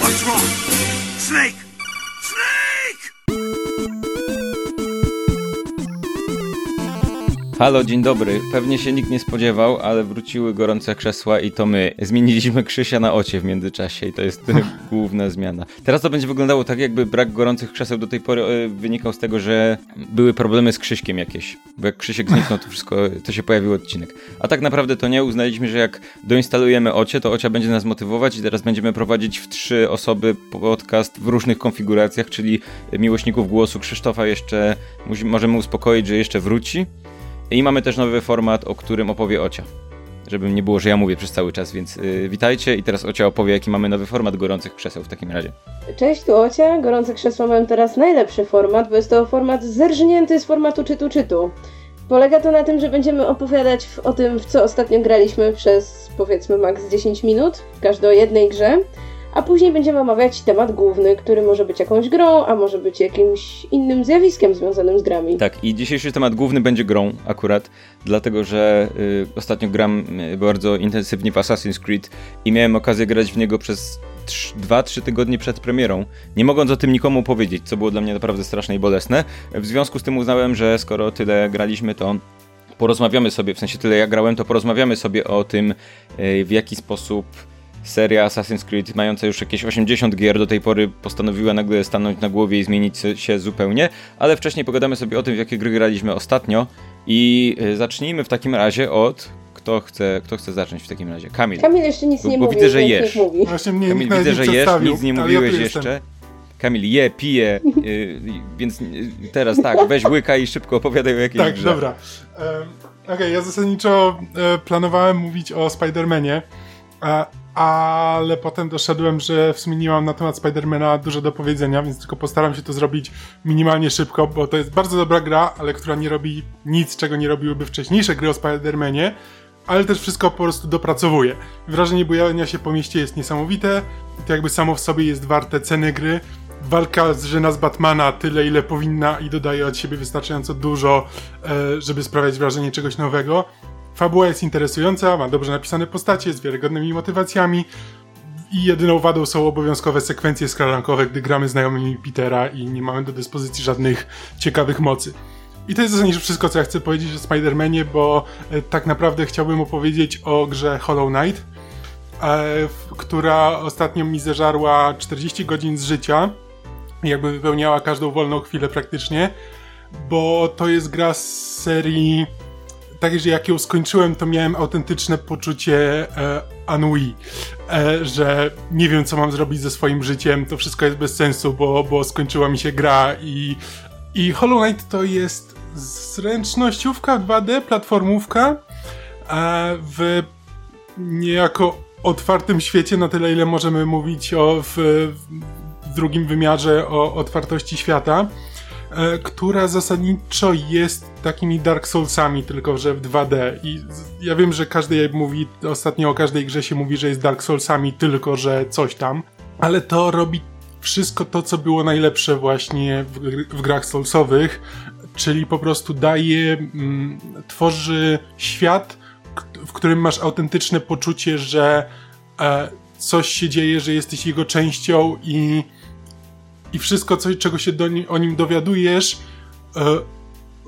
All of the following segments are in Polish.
What's wrong? Snake! Halo, dzień dobry. Pewnie się nikt nie spodziewał, ale wróciły gorące krzesła i to my. Zmieniliśmy Krzysia na ocie w międzyczasie i to jest główna zmiana. Teraz to będzie wyglądało tak, jakby brak gorących krzeseł do tej pory e, wynikał z tego, że były problemy z Krzyśkiem jakieś. Bo jak Krzysiek zniknął, to wszystko, to się pojawił odcinek. A tak naprawdę to nie. Uznaliśmy, że jak doinstalujemy ocie, to ocia będzie nas motywować i teraz będziemy prowadzić w trzy osoby podcast w różnych konfiguracjach, czyli miłośników głosu Krzysztofa jeszcze możemy uspokoić, że jeszcze wróci. I mamy też nowy format, o którym opowie Ocia. Żeby nie było, że ja mówię przez cały czas, więc yy, witajcie i teraz Ocia opowie, jaki mamy nowy format gorących krzeseł w takim razie. Cześć, tu Ocia. Gorące krzesła mają teraz najlepszy format, bo jest to format zerżnięty z formatu czytu-czytu. Polega to na tym, że będziemy opowiadać o tym, w co ostatnio graliśmy przez powiedzmy maks 10 minut, każdy o jednej grze a później będziemy omawiać temat główny, który może być jakąś grą, a może być jakimś innym zjawiskiem związanym z grami. Tak, i dzisiejszy temat główny będzie grą akurat, dlatego że y, ostatnio gram y, bardzo intensywnie w Assassin's Creed i miałem okazję grać w niego przez 2-3 tygodnie przed premierą, nie mogąc o tym nikomu powiedzieć, co było dla mnie naprawdę straszne i bolesne. W związku z tym uznałem, że skoro tyle graliśmy, to porozmawiamy sobie, w sensie tyle jak grałem, to porozmawiamy sobie o tym, y, w jaki sposób seria Assassin's Creed, mająca już jakieś 80 gier, do tej pory postanowiła nagle stanąć na głowie i zmienić się zupełnie, ale wcześniej pogadamy sobie o tym, w jakie gry graliśmy ostatnio i y, zacznijmy w takim razie od kto chce, kto chce zacząć w takim razie? Kamil. Kamil jeszcze nic bo, nie bo mówi. widzę, że jesz. Mówi. Właśnie mnie Kamil, widzę, że jesz, nic nie mówiłeś ja jeszcze. Kamil je, pije, yy, więc teraz tak, weź łyka i szybko opowiadaj o jakiejś Tak, grze. dobra. Um, Okej, okay, ja zasadniczo e, planowałem mówić o Spider-Manie, e, ale potem doszedłem, że w sumie nie mam na temat Spidermana dużo do powiedzenia, więc tylko postaram się to zrobić minimalnie szybko, bo to jest bardzo dobra gra, ale która nie robi nic, czego nie robiłyby wcześniejsze gry o Spidermanie, ale też wszystko po prostu dopracowuje. Wrażenie bujania się po mieście jest niesamowite to jakby samo w sobie jest warte ceny gry. Walka z żena z Batmana tyle, ile powinna i dodaje od siebie wystarczająco dużo, e, żeby sprawiać wrażenie czegoś nowego. Fabuła jest interesująca, ma dobrze napisane postacie, z wiarygodnymi motywacjami i jedyną wadą są obowiązkowe sekwencje skradankowe, gdy gramy znajomymi Petera i nie mamy do dyspozycji żadnych ciekawych mocy. I to jest zasadniczo wszystko, co ja chcę powiedzieć o Spider-Manie, bo e, tak naprawdę chciałbym opowiedzieć o grze Hollow Knight, e, która ostatnio mi zeżarła 40 godzin z życia, jakby wypełniała każdą wolną chwilę praktycznie, bo to jest gra z serii tak, że jak ją skończyłem, to miałem autentyczne poczucie e, ennui, e, że nie wiem, co mam zrobić ze swoim życiem, to wszystko jest bez sensu, bo, bo skończyła mi się gra i, i Hollow Knight to jest zręcznościówka 2D, platformówka e, w niejako otwartym świecie, na tyle ile możemy mówić o w, w drugim wymiarze o otwartości świata która zasadniczo jest takimi Dark Soulsami, tylko że w 2D. I ja wiem, że każdy mówi, ostatnio o każdej grze się mówi, że jest Dark Soulsami, tylko że coś tam, ale to robi wszystko to, co było najlepsze właśnie w, w grach Soulsowych, czyli po prostu daje, mm, tworzy świat, w którym masz autentyczne poczucie, że e, coś się dzieje, że jesteś jego częścią i i wszystko, co, czego się do, o nim dowiadujesz, e,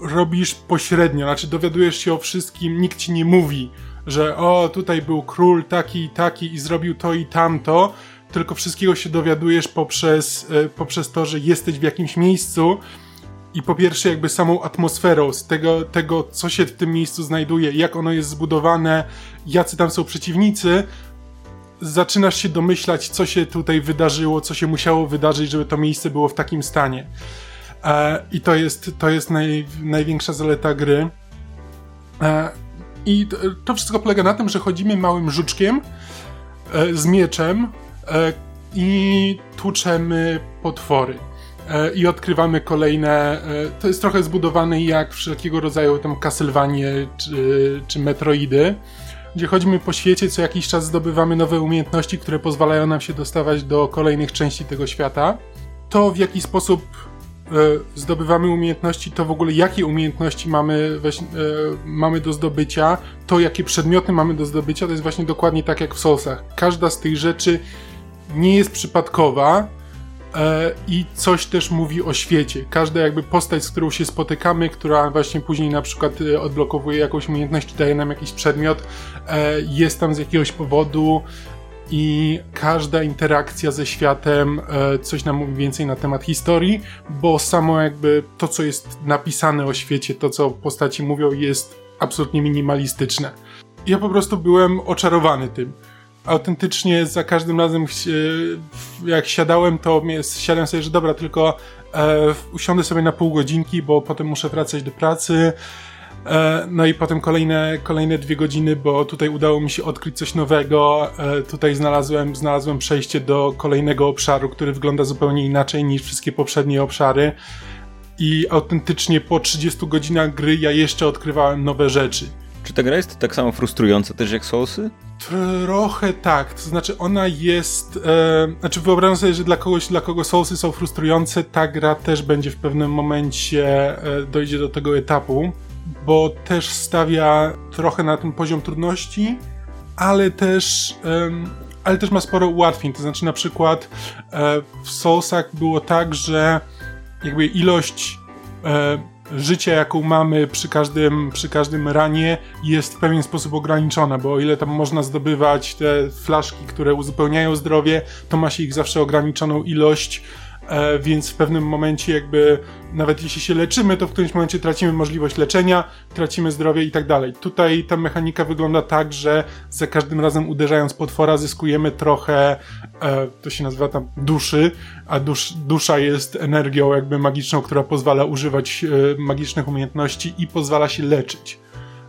robisz pośrednio. Znaczy, dowiadujesz się o wszystkim, nikt ci nie mówi, że o, tutaj był król taki i taki i zrobił to i tamto, tylko wszystkiego się dowiadujesz poprzez, e, poprzez to, że jesteś w jakimś miejscu i po pierwsze jakby samą atmosferą z tego, tego, co się w tym miejscu znajduje, jak ono jest zbudowane, jacy tam są przeciwnicy, zaczynasz się domyślać, co się tutaj wydarzyło, co się musiało wydarzyć, żeby to miejsce było w takim stanie. E, I to jest, to jest naj, największa zaleta gry. E, I to, to, wszystko polega na tym, że chodzimy małym żuczkiem e, z mieczem e, i tłuczemy potwory. E, I odkrywamy kolejne. E, to jest trochę zbudowane jak wszelkiego rodzaju tam Castlevanie czy, czy Metroidy gdzie chodzimy po świecie, co jakiś czas zdobywamy nowe umiejętności, które pozwalają nam się dostawać do kolejnych części tego świata. To w jaki sposób zdobywamy umiejętności, to w ogóle jakie umiejętności mamy, właśnie, mamy do zdobycia, to jakie przedmioty mamy do zdobycia, to jest właśnie dokładnie tak jak w Soulsach. Każda z tych rzeczy nie jest przypadkowa, E, i coś też mówi o świecie. Każda jakby postać, z którą się spotykamy, która właśnie później na przykład e, odblokowuje jakąś umiejętność, daje nam jakiś przedmiot, e, jest tam z jakiegoś powodu i każda interakcja ze światem coś nam mówi więcej na temat historii, bo samo jakby to, co jest napisane o świecie, to, co postaci mówią, jest absolutnie minimalistyczne. Ja po prostu byłem oczarowany tym autentycznie za każdym razem, jak siadałem, to siadałem sobie, że dobra, tylko e, usiądę sobie na pół godzinki, bo potem muszę wracać do pracy. E, no i potem kolejne, kolejne dwie godziny, bo tutaj udało mi się odkryć coś nowego. E, tutaj znalazłem, znalazłem przejście do kolejnego obszaru, który wygląda zupełnie inaczej niż wszystkie poprzednie obszary. I autentycznie po 30 godzinach gry ja jeszcze odkrywałem nowe rzeczy. Czy ta gra jest tak samo frustrująca też jak Soulsy? Trochę tak, to znaczy ona jest, e, znaczy wyobrażam sobie, że dla kogoś, dla kogo Soulsy są frustrujące, ta gra też będzie w pewnym momencie e, dojdzie do tego etapu, bo też stawia trochę na ten poziom trudności, ale też, e, ale też ma sporo ułatwień, to znaczy na przykład e, w Soulsach było tak, że jakby ilość e, życia, jaką mamy przy każdym, przy każdym ranie, jest w pewien sposób ograniczona, bo o ile tam można zdobywać te flaszki, które uzupełniają zdrowie, to ma się ich zawsze ograniczoną ilość E, więc w pewnym momencie jakby nawet jeśli się leczymy, to w którymś momencie tracimy możliwość leczenia, tracimy zdrowie i tak dalej. Tutaj ta mechanika wygląda tak, że za każdym razem uderzając potwora zyskujemy trochę, e, to się nazywa tam duszy, a dusz, dusza jest energią jakby magiczną, która pozwala używać e, magicznych umiejętności i pozwala się leczyć.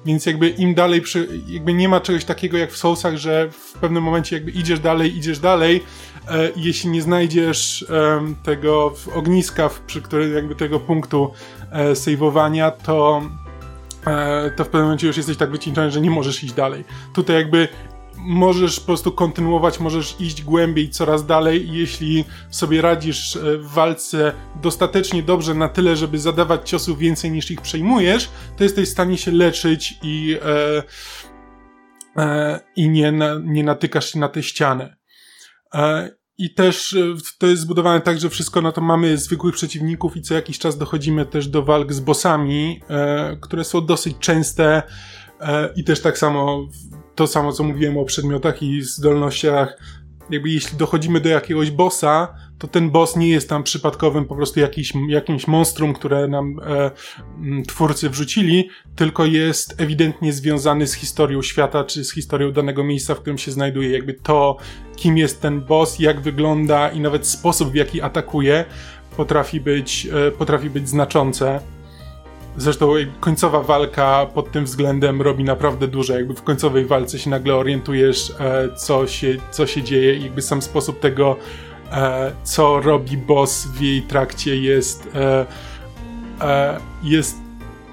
Więc jakby im dalej, przy, jakby nie ma czegoś takiego jak w Soulsach, że w pewnym momencie jakby idziesz dalej, idziesz dalej, e, jeśli nie znajdziesz e, tego ogniska, przy którym jakby tego punktu e, saveowania, to e, to w pewnym momencie już jesteś tak wycieńczony, że nie możesz iść dalej. Tutaj jakby możesz po prostu kontynuować, możesz iść głębiej, coraz dalej. Jeśli sobie radzisz e, w walce dostatecznie dobrze na tyle, żeby zadawać ciosów więcej niż ich przejmujesz, to jesteś w stanie się leczyć i, e, e, i nie, na, nie natykasz się na tę ścianę. E, i też e, to jest zbudowane tak, że wszystko na to mamy zwykłych przeciwników i co jakiś czas dochodzimy też do walk z bossami, e, które są dosyć częste i też tak samo to samo, co mówiłem o przedmiotach i zdolnościach. Jakby jeśli dochodzimy do jakiegoś bossa, to ten boss nie jest tam przypadkowym po prostu jakiś, jakimś monstrum, które nam e, twórcy wrzucili, tylko jest ewidentnie związany z historią świata, czy z historią danego miejsca, w którym się znajduje. Jakby to, kim jest ten boss, jak wygląda i nawet sposób, w jaki atakuje, potrafi być, e, potrafi być znaczące. Zresztą końcowa walka pod tym względem robi naprawdę dużo. Jakby w końcowej walce się nagle orientujesz, e, co się, co się dzieje i jakby sam sposób tego, e, co robi boss w jej trakcie jest e, jest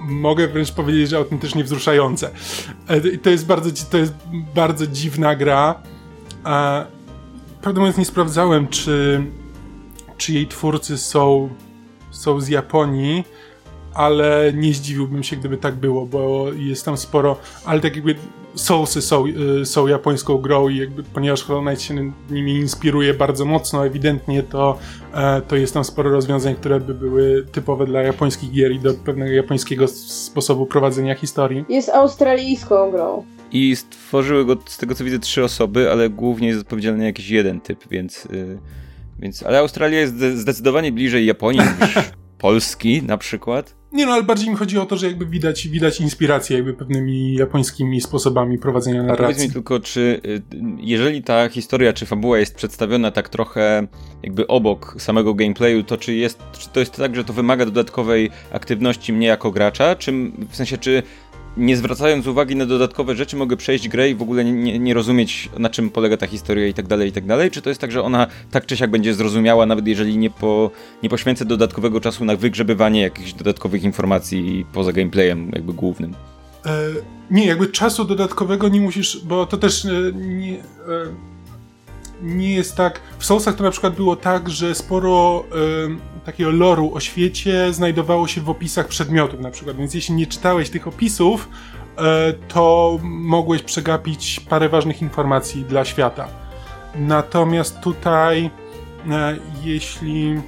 mogę wręcz powiedzieć, że autentycznie wzruszające. To jest bardzo, to jest bardzo dziwna gra. Prawdę mówiąc nie sprawdzałem, czy, czy jej twórcy są, są z Japonii, ale nie zdziwiłbym się, gdyby tak było, bo jest tam sporo, ale tak jakby Soulsy są, y, są japońską grą i jakby, ponieważ Hollow Knight się nimi inspiruje bardzo mocno, ewidentnie, to, e, to jest tam sporo rozwiązań, które by były typowe dla japońskich gier i do pewnego japońskiego sposobu prowadzenia historii. Jest australijską grą. I stworzyły go, z tego co widzę, trzy osoby, ale głównie jest odpowiedzialny jakiś jeden typ, więc... Yy, więc ale Australia jest zdecydowanie bliżej Japonii niż Polski na przykład. Nie no, ale bardziej mi chodzi o to, że jakby widać, widać inspirację jakby pewnymi japońskimi sposobami prowadzenia narracji. powiedz mi tylko, czy y, jeżeli ta historia czy fabuła jest przedstawiona tak trochę jakby obok samego gameplayu, to czy jest, czy to jest tak, że to wymaga dodatkowej aktywności mnie jako gracza, czy w sensie, czy nie zwracając uwagi na dodatkowe rzeczy, mogę przejść grę i w ogóle nie, nie, rozumieć, na czym polega ta historia i tak dalej, i tak dalej? Czy to jest tak, że ona tak czy siak będzie zrozumiała, nawet jeżeli nie, po, nie poświęcę dodatkowego czasu na wygrzebywanie jakichś dodatkowych informacji poza gameplayem jakby głównym? E, nie, jakby czasu dodatkowego nie musisz, bo to też e, nie, e, nie jest tak. W Soulsach to na przykład było tak, że sporo takiego loru o świecie znajdowało się w opisach przedmiotów, na przykład. Więc jeśli nie czytałeś tych opisów, y, to mogłeś przegapić parę ważnych informacji dla świata. Natomiast tutaj, y, jeśli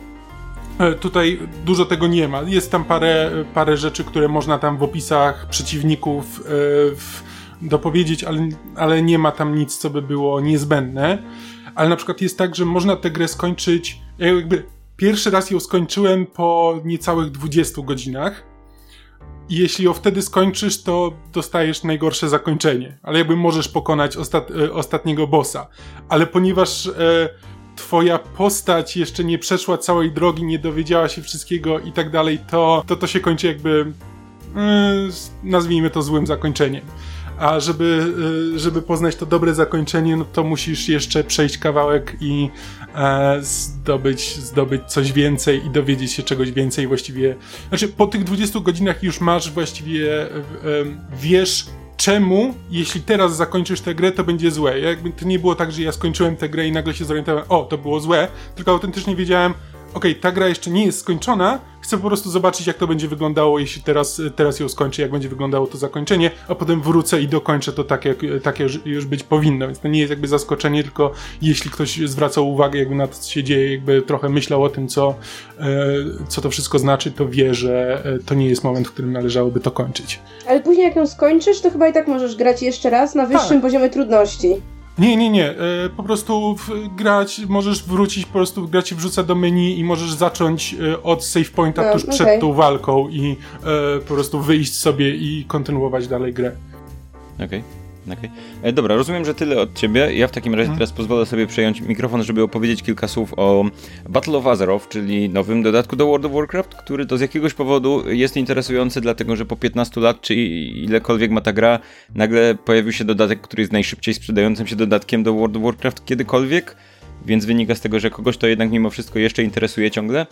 Tutaj dużo tego nie ma. Jest tam parę, parę rzeczy, które można tam w opisach przeciwników dopowiedzieć, ale, ale nie ma tam nic, co by było niezbędne. Ale na przykład jest tak, że można tę grę skończyć. Ja jakby pierwszy raz ją skończyłem po niecałych 20 godzinach. I jeśli ją wtedy skończysz, to dostajesz najgorsze zakończenie. Ale jakby możesz pokonać ostat, e, ostatniego bossa. Ale ponieważ e, twoja postać jeszcze nie przeszła całej drogi, nie dowiedziała się wszystkiego i tak dalej, to to, to się kończy jakby. E, nazwijmy to złym zakończeniem a żeby, y, żeby poznać to dobre zakończenie, no to musisz jeszcze przejść kawałek i e, zdobyć, zdobyć coś więcej i dowiedzieć się czegoś więcej właściwie. Znaczy, po tych 20 godzinach już masz właściwie, e, wiesz czemu, jeśli teraz zakończysz tę grę, to będzie złe. Jakby to nie było tak, że ja skończyłem tę grę i nagle się zorientowałem, o, to było złe, tylko autentycznie wiedziałem, okej, okay, ta gra jeszcze nie jest skończona, chcę po prostu zobaczyć, jak to będzie wyglądało, jeśli teraz, teraz ją skończę, jak będzie wyglądało to zakończenie, a potem wrócę i dokończę to tak, jak, tak już, już być powinno. Więc to nie jest jakby zaskoczenie, tylko jeśli ktoś zwracał uwagę, jakby na to, co się dzieje, jakby trochę myślał o tym, co, e, co to wszystko znaczy, to wie, że e, to nie jest moment, w którym należałoby to kończyć. Ale później, jak ją skończysz, to chyba i tak możesz grać jeszcze raz na wyższym tak. poziomie trudności. Nie, nie, nie. E, po prostu grać, możesz wrócić, po prostu grać wrzuca do menu i możesz zacząć e, od save pointa no, tuż okay. przed tą walką i e, po prostu wyjść sobie i kontynuować dalej grę. Okej. Okay. Okay. E, dobra, rozumiem, że tyle od ciebie. Ja w takim razie hmm. teraz pozwolę sobie przejąć mikrofon, żeby opowiedzieć kilka słów o Battle of Azeroth, czyli nowym dodatku do World of Warcraft, który to z jakiegoś powodu jest interesujący, dlatego że po 15 lat, czy ilekolwiek ma ta gra, nagle pojawił się dodatek, który jest najszybciej sprzedającym się dodatkiem do World of Warcraft kiedykolwiek, więc wynika z tego, że kogoś to jednak mimo wszystko jeszcze interesuje ciągle.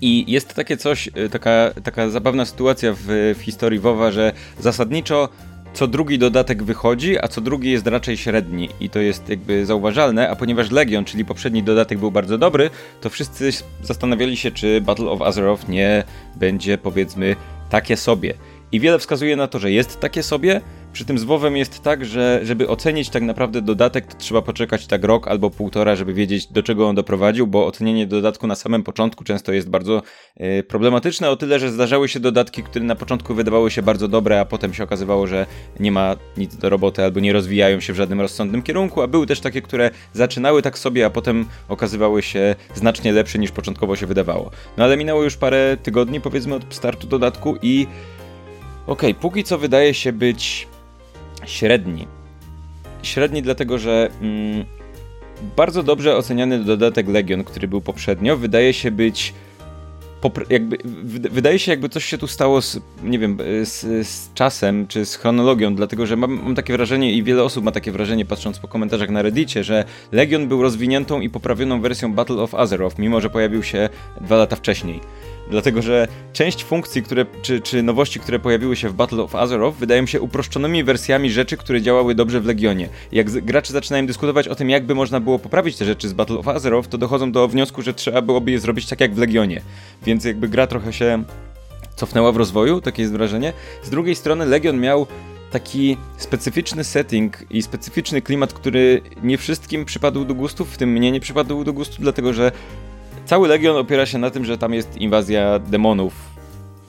I jest takie coś, e, taka, taka zabawna sytuacja w, w historii WoWa, że zasadniczo co drugi dodatek wychodzi, a co drugi jest raczej średni i to jest jakby zauważalne, a ponieważ Legion, czyli poprzedni dodatek był bardzo dobry, to wszyscy zastanawiali się, czy Battle of Azeroth nie będzie powiedzmy takie sobie. I wiele wskazuje na to, że jest takie sobie, przy tym z WoWem jest tak, że żeby ocenić tak naprawdę dodatek, to trzeba poczekać tak rok albo półtora, żeby wiedzieć do czego on doprowadził, bo ocenienie dodatku na samym początku często jest bardzo yy, problematyczne, o tyle, że zdarzały się dodatki, które na początku wydawały się bardzo dobre, a potem się okazywało, że nie ma nic do roboty albo nie rozwijają się w żadnym rozsądnym kierunku, a były też takie, które zaczynały tak sobie, a potem okazywały się znacznie lepsze niż początkowo się wydawało. No ale minęło już parę tygodni powiedzmy od startu dodatku i okej, okay, póki co wydaje się być średni. Średni dlatego, że mm, bardzo dobrze oceniany dodatek Legion, który był poprzednio, wydaje się być jakby, wydaje się jakby coś się tu stało z, nie wiem, z, z czasem, czy z chronologią, dlatego że mam, mam, takie wrażenie i wiele osób ma takie wrażenie, patrząc po komentarzach na Reddicie, że Legion był rozwiniętą i poprawioną wersją Battle of Azeroth, mimo że pojawił się dwa lata wcześniej. Dlatego, że część funkcji, które, czy, czy nowości, które pojawiły się w Battle of Azeroth, wydają się uproszczonymi wersjami rzeczy, które działały dobrze w Legionie. Jak gracze zaczynają dyskutować o tym, jakby można było poprawić te rzeczy z Battle of Azeroth, to dochodzą do wniosku, że trzeba byłoby je zrobić tak jak w Legionie. Więc jakby gra trochę się cofnęła w rozwoju, takie jest wrażenie. Z drugiej strony Legion miał taki specyficzny setting i specyficzny klimat, który nie wszystkim przypadł do gustu, w tym mnie nie przypadł do gustu, dlatego że Cały Legion opiera się na tym, że tam jest inwazja demonów,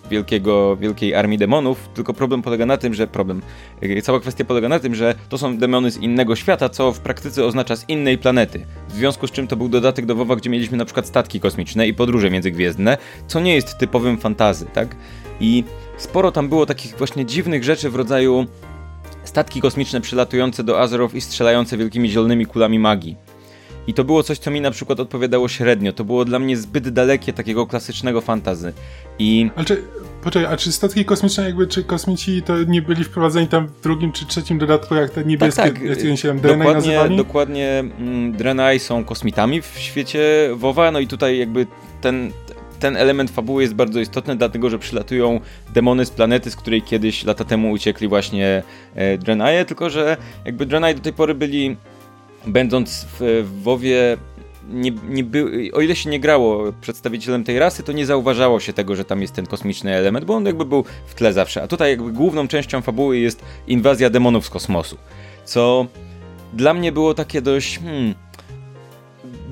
wielkiego, wielkiej armii demonów, tylko problem polega na tym, że problem, e, cała kwestia polega na tym, że to są demony z innego świata, co w praktyce oznacza z innej planety. W związku z czym to był dodatek do WoWa, gdzie mieliśmy na przykład statki kosmiczne i podróże międzygwiezdne, co nie jest typowym fantazy, tak? I sporo tam było takich właśnie dziwnych rzeczy w rodzaju statki kosmiczne przylatujące do Azeroth i strzelające wielkimi zielonymi kulami magii i to było coś, co mi na przykład odpowiadało średnio. To było dla mnie zbyt dalekie takiego klasycznego fantazy. I... Ale czy, poczekaj, a czy statki kosmiczne jakby, czy kosmici to nie byli wprowadzeni tam w drugim czy trzecim dodatku, jak te niebieskie, tak, tak. jak się tam Draenei dokładnie, nazywali? Dokładnie, mm, Draenei są kosmitami w świecie WoWa, no i tutaj jakby ten, ten element fabuły jest bardzo istotny, dlatego że przylatują demony z planety, z której kiedyś lata temu uciekli właśnie e, Draenei, tylko że jakby Draenei do tej pory byli będąc w, WoWie nie, nie by, o ile się nie grało przedstawicielem tej rasy, to nie zauważało się tego, że tam jest ten kosmiczny element, bo on jakby był w tle zawsze. A tutaj jakby główną częścią fabuły jest inwazja demonów z kosmosu. Co dla mnie było takie dość. Hmm,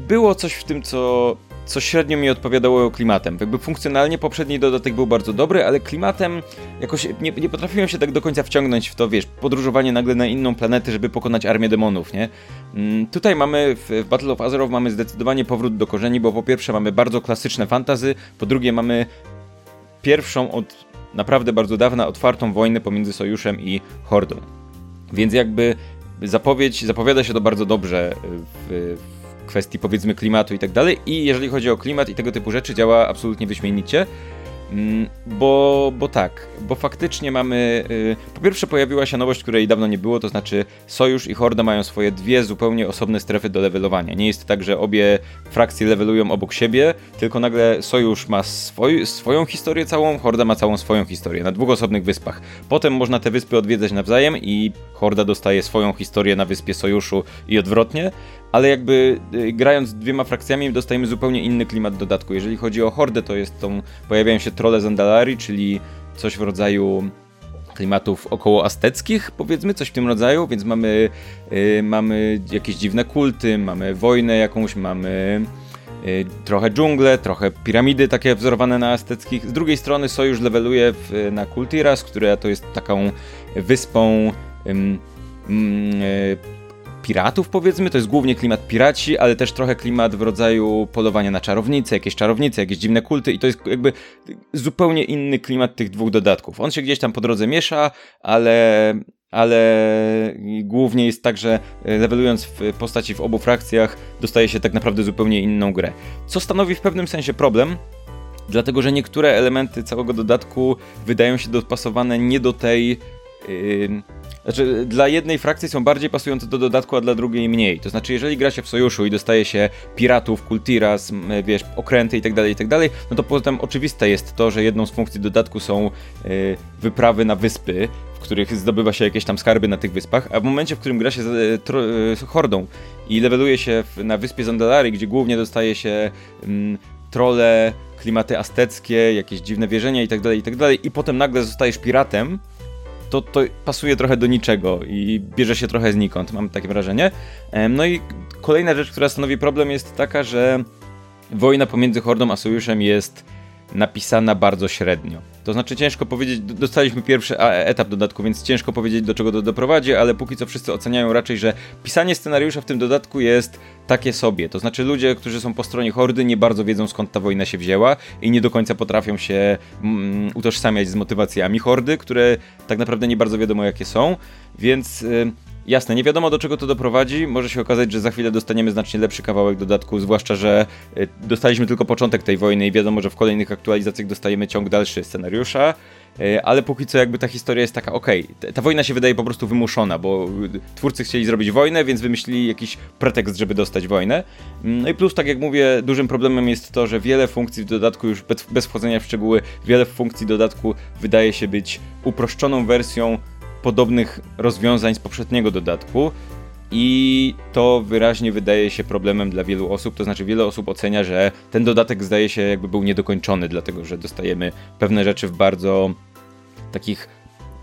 było coś w tym, co co średnio mi odpowiadało klimatem. Jakby funkcjonalnie poprzedni dodatek był bardzo dobry, ale klimatem jakoś nie, nie potrafiłem się tak do końca wciągnąć w to, wiesz, podróżowanie nagle na inną planetę, żeby pokonać armię demonów, nie? Mm, tutaj mamy, w, Battle of Azeroth mamy zdecydowanie powrót do korzeni, bo po pierwsze mamy bardzo klasyczne fantazy, po drugie mamy pierwszą od naprawdę bardzo dawna otwartą wojnę pomiędzy Sojuszem i Hordą. Więc jakby zapowiedź, zapowiada się to bardzo dobrze w, w kwestii powiedzmy klimatu i tak dalej. I jeżeli chodzi o klimat i tego typu rzeczy, działa absolutnie wyśmienicie. Mm, bo, bo tak, bo faktycznie mamy. Yy, po pierwsze, pojawiła się nowość, której dawno nie było, to znaczy Sojusz i Horda mają swoje dwie zupełnie osobne strefy do levelowania. Nie jest tak, że obie frakcje levelują obok siebie, tylko nagle Sojusz ma swoj, swoją historię całą, Horda ma całą swoją historię na dwóch osobnych wyspach. Potem można te wyspy odwiedzać nawzajem i Horda dostaje swoją historię na wyspie Sojuszu i odwrotnie ale jakby y, grając dwiema frakcjami dostajemy zupełnie inny klimat dodatku. Jeżeli chodzi o Hordę, to jest tą, pojawiają się trolle Zandalari, czyli coś w rodzaju klimatów około azteckich, powiedzmy, coś w tym rodzaju, więc mamy, y, mamy jakieś dziwne kulty, mamy wojnę jakąś, mamy y, trochę dżungle, trochę piramidy takie wzorowane na azteckich. Z drugiej strony Sojusz leveluje w, na Kultiras, która to jest taką wyspą y, piratów, powiedzmy. To jest głównie klimat piraci, ale też trochę klimat w rodzaju polowania na czarownice, jakieś czarownice, jakieś dziwne kulty i to jest jakby zupełnie inny klimat tych dwóch dodatków. On się gdzieś tam po drodze miesza, ale ale głównie jest tak, że levelując w postaci w obu frakcjach dostaje się tak naprawdę zupełnie inną grę. Co stanowi w pewnym sensie problem, dlatego że niektóre elementy całego dodatku wydają się dopasowane nie do tej yy, znaczy, dla jednej frakcji są bardziej pasujące do dodatku, a dla drugiej mniej. To znaczy, jeżeli gra się w sojuszu i dostaje się piratów, kultiras, wiesz, okręty itd., tak itd., tak no to potem oczywiste jest to, że jedną z funkcji dodatku są yy, wyprawy na wyspy, w których zdobywa się jakieś tam skarby na tych wyspach, a w momencie, w którym gra się z, tro, y, hordą i leveluje się w, na wyspie Zandalari, gdzie głównie dostaje się mm, trole, klimaty azteckie, jakieś dziwne wierzenia itd., tak itd., i potem nagle zostajesz piratem, to, to pasuje trochę do niczego i bierze się trochę znikąd, mam takie wrażenie. No i kolejna rzecz, która stanowi problem jest taka, że wojna pomiędzy Hordą a Sojuszem jest napisana bardzo średnio. To znaczy ciężko powiedzieć, dostaliśmy pierwszy etap dodatku, więc ciężko powiedzieć do czego to doprowadzi, ale póki co wszyscy oceniają raczej, że pisanie scenariusza w tym dodatku jest takie sobie. To znaczy ludzie, którzy są po stronie Hordy nie bardzo wiedzą skąd ta wojna się wzięła i nie do końca potrafią się mm, utożsamiać z motywacjami Hordy, które tak naprawdę nie bardzo wiadomo jakie są, więc... Y Jasne, nie wiadomo do czego to doprowadzi. Może się okazać, że za chwilę dostaniemy znacznie lepszy kawałek dodatku, zwłaszcza, że y, dostaliśmy tylko początek tej wojny i wiadomo, że w kolejnych aktualizacjach dostajemy ciąg dalszy scenariusza. Y, ale póki co jakby ta historia jest taka, okej, okay, ta wojna się wydaje po prostu wymuszona, bo twórcy chcieli zrobić wojnę, więc wymyślili jakiś pretekst, żeby dostać wojnę. Mm, no i plus, tak jak mówię, dużym problemem jest to, że wiele funkcji w dodatku, już bez, bez wchodzenia w szczegóły, wiele funkcji dodatku wydaje się być uproszczoną wersją podobnych rozwiązań z poprzedniego dodatku. I to wyraźnie wydaje się problemem dla wielu osób, to znaczy wiele osób ocenia, że ten dodatek zdaje się jakby był niedokończony, dlatego że dostajemy pewne rzeczy w bardzo takich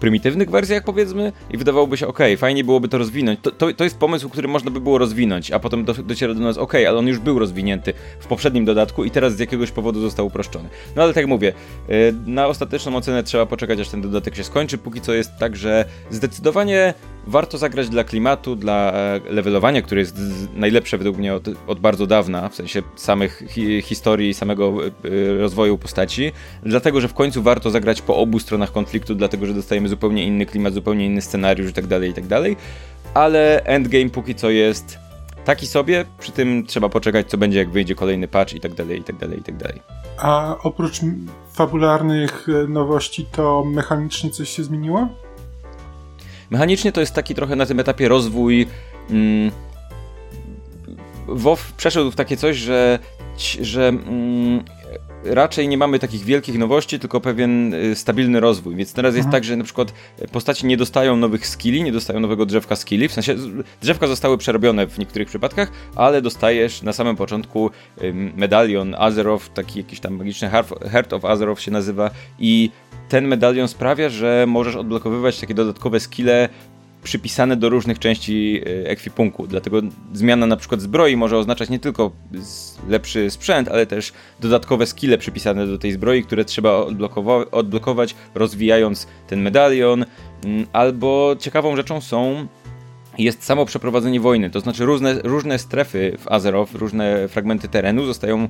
prymitywnych wersjach, powiedzmy, i wydawałoby się, ok, fajnie byłoby to rozwinąć. To, to, to jest pomysł, który można by było rozwinąć, a potem do, dociera do nas, ok, ale on już był rozwinięty w poprzednim dodatku i teraz z jakiegoś powodu został uproszczony. No ale tak jak mówię, y, na ostateczną ocenę trzeba poczekać, aż ten dodatek się skończy. Póki co jest tak, że zdecydowanie warto zagrać dla klimatu, dla e, levelowania, które jest najlepsze według mnie od, od bardzo dawna, w sensie samych hi historii, samego y, rozwoju postaci, dlatego, że w końcu warto zagrać po obu stronach konfliktu, dlatego, że dostajemy zupełnie inny klimat, zupełnie inny scenariusz i tak dalej, i tak dalej, ale endgame póki co jest taki sobie, przy tym trzeba poczekać, co będzie, jak wyjdzie kolejny patch i tak dalej, i tak dalej, i tak dalej. A oprócz fabularnych e, nowości, to mechanicznie coś się zmieniło? Mechanicznie to jest taki trochę na tym etapie rozwój. Mm, WoW przeszedł w takie coś, że, że mm, raczej nie mamy takich wielkich nowości, tylko pewien y, stabilny rozwój. Więc teraz jest Mhm. tak, że na przykład postaci nie dostają nowych skilli, nie dostają nowego drzewka skilli. W sensie drzewka zostały przerobione w niektórych przypadkach, ale dostajesz na samym początku medalion Azeroth, taki jakiś tam magiczny Heart- Heart of Azeroth się nazywa i ten medalion sprawia, że możesz odblokowywać takie dodatkowe skille przypisane do różnych części e, ekwipunku. Dlatego zmiana na przykład zbroi może oznaczać nie tylko lepszy sprzęt, ale też dodatkowe skille przypisane do tej zbroi, które trzeba odblokowa- odblokować, rozwijając ten medalion. Mm, Albo ciekawą rzeczą są jest samo przeprowadzenie wojny, to znaczy różne, różne strefy w Azeroth, różne fragmenty terenu zostają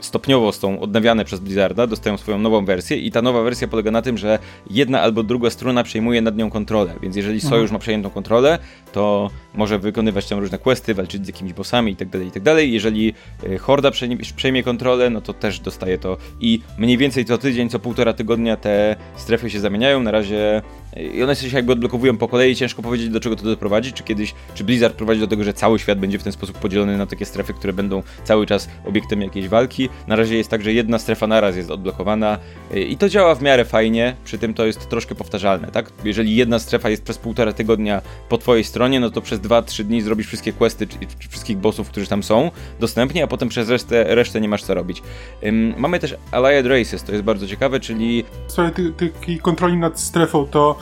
stopniowo są odnawiane przez Blizzarda, dostają swoją nową wersję i ta nowa wersja polega na tym, że jedna albo druga strona przejmuje nad nią kontrolę, więc jeżeli Sojusz ma przejętą kontrolę, to może wykonywać tam różne questy, walczyć z jakimiś bossami itd., itd. Jeżeli y, Horda przejmie, kontrolę, no to też dostaje to i mniej więcej co tydzień, co półtora tygodnia te strefy się zamieniają, na razie i one się jakby odblokowują po kolei, ciężko powiedzieć do czego to doprowadzi, czy kiedyś, czy Blizzard prowadzi do tego, że cały świat będzie w ten sposób podzielony na takie strefy, które będą cały czas obiektem jakiejś walki. Na razie jest tak, że jedna strefa naraz jest odblokowana i to działa w miarę fajnie, przy tym to jest troszkę powtarzalne, tak? Jeżeli jedna strefa jest przez półtora tygodnia po twojej stronie, no to przez 2-3 dni zrobisz wszystkie questy, czy, czy wszystkich bossów, którzy tam są dostępnie, a potem przez resztę, resztę nie masz co robić. Ym, mamy też Allied Races, to jest bardzo ciekawe, czyli W sprawie takiej kontroli nad strefą to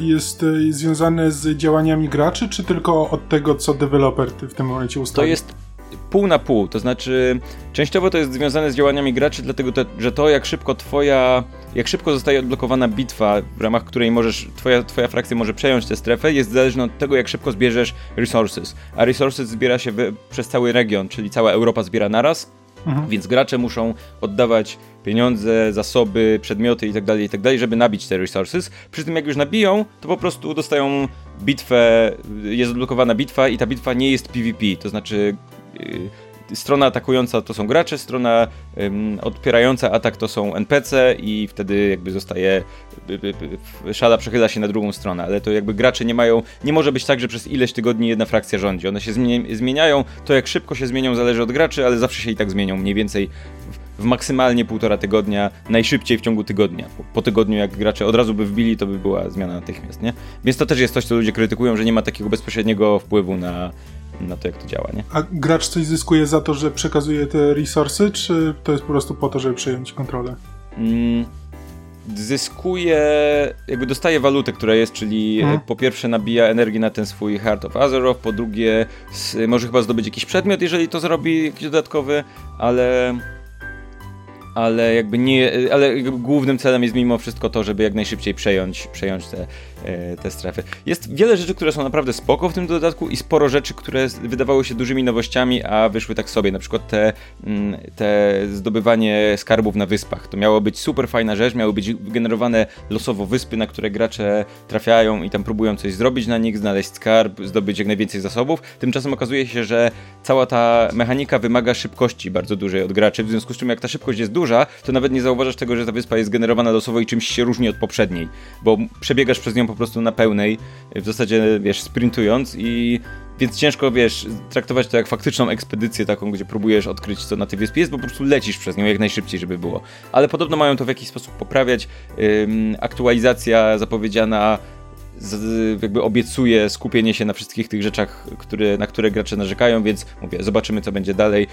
jest e, związane z działaniami graczy, czy tylko od tego, co deweloper w tym momencie To ustali? jest pół na pół, to znaczy częściowo to jest związane z działaniami graczy, dlatego te, że to jak szybko twoja, jak szybko zostaje odblokowana bitwa, w ramach której możesz, twoja, twoja frakcja może przejąć tę strefę, jest zależne od tego jak szybko zbierzesz resources. A resources zbiera się wy, przez cały region, czyli cała Europa zbiera naraz, więc gracze muszą oddawać pieniądze, zasoby, przedmioty itd., itd., żeby nabić te resources. Przy tym jak już nabiją, to po prostu dostają bitwę, jest odblokowana bitwa i ta bitwa nie jest PvP, to znaczy yy, strona atakująca to są gracze, strona ym, odpierająca atak to są NPC i wtedy jakby zostaje, y, y, y, szala przechyla się na drugą stronę, ale to jakby gracze nie mają, nie może być tak, że przez ileś tygodni jedna frakcja rządzi, one się zmieni- zmieniają, to jak szybko się zmienią zależy od graczy, ale zawsze się i tak zmienią, mniej więcej w, w maksymalnie półtora tygodnia, najszybciej w ciągu tygodnia. Po, po tygodniu jak gracze od razu by wbili, to by była zmiana natychmiast, nie? Więc to też jest coś, co ludzie krytykują, że nie ma takiego bezpośredniego wpływu na, na to, jak to działa, nie? A gracz coś zyskuje za to, że przekazuje te resursy, czy to jest po prostu po to, żeby przejąć kontrolę? Mm, zyskuje, jakby dostaje walutę, która jest, czyli e, po pierwsze nabija energię na ten swój Heart of Azeroth, po drugie może chyba zdobyć jakiś przedmiot, jeżeli to zrobi, jakiś dodatkowy, ale ale jakby nie, ale jakby głównym celem jest mimo wszystko to, żeby jak najszybciej przejąć, przejąć te, te strefy. Jest wiele rzeczy, które są naprawdę spoko w tym dodatku i sporo rzeczy, które wydawały się dużymi nowościami, a wyszły tak sobie. Na przykład te, mm, te zdobywanie skarbów na wyspach. To miało być super fajna rzecz, miały być generowane losowo wyspy, na które gracze trafiają i tam próbują coś zrobić na nich, znaleźć skarb, zdobyć jak najwięcej zasobów. Tymczasem okazuje się, że cała ta mechanika wymaga szybkości bardzo dużej od graczy, w związku z czym jak ta szybkość jest duża, to nawet nie zauważasz tego, że ta wyspa jest generowana losowo i czymś się różni od poprzedniej, bo przebiegasz przez nią po prostu na pełnej, w zasadzie, wiesz, sprintując i więc ciężko, wiesz, traktować to jak faktyczną ekspedycję taką, gdzie próbujesz odkryć, co na tej wyspie jest, bo po prostu lecisz przez nią jak najszybciej, żeby było. Ale podobno mają to w jakiś sposób poprawiać. Ym, aktualizacja zapowiedziana z, jakby obiecuje skupienie się na wszystkich tych rzeczach, które, na które gracze narzekają, więc mówię, zobaczymy co będzie dalej.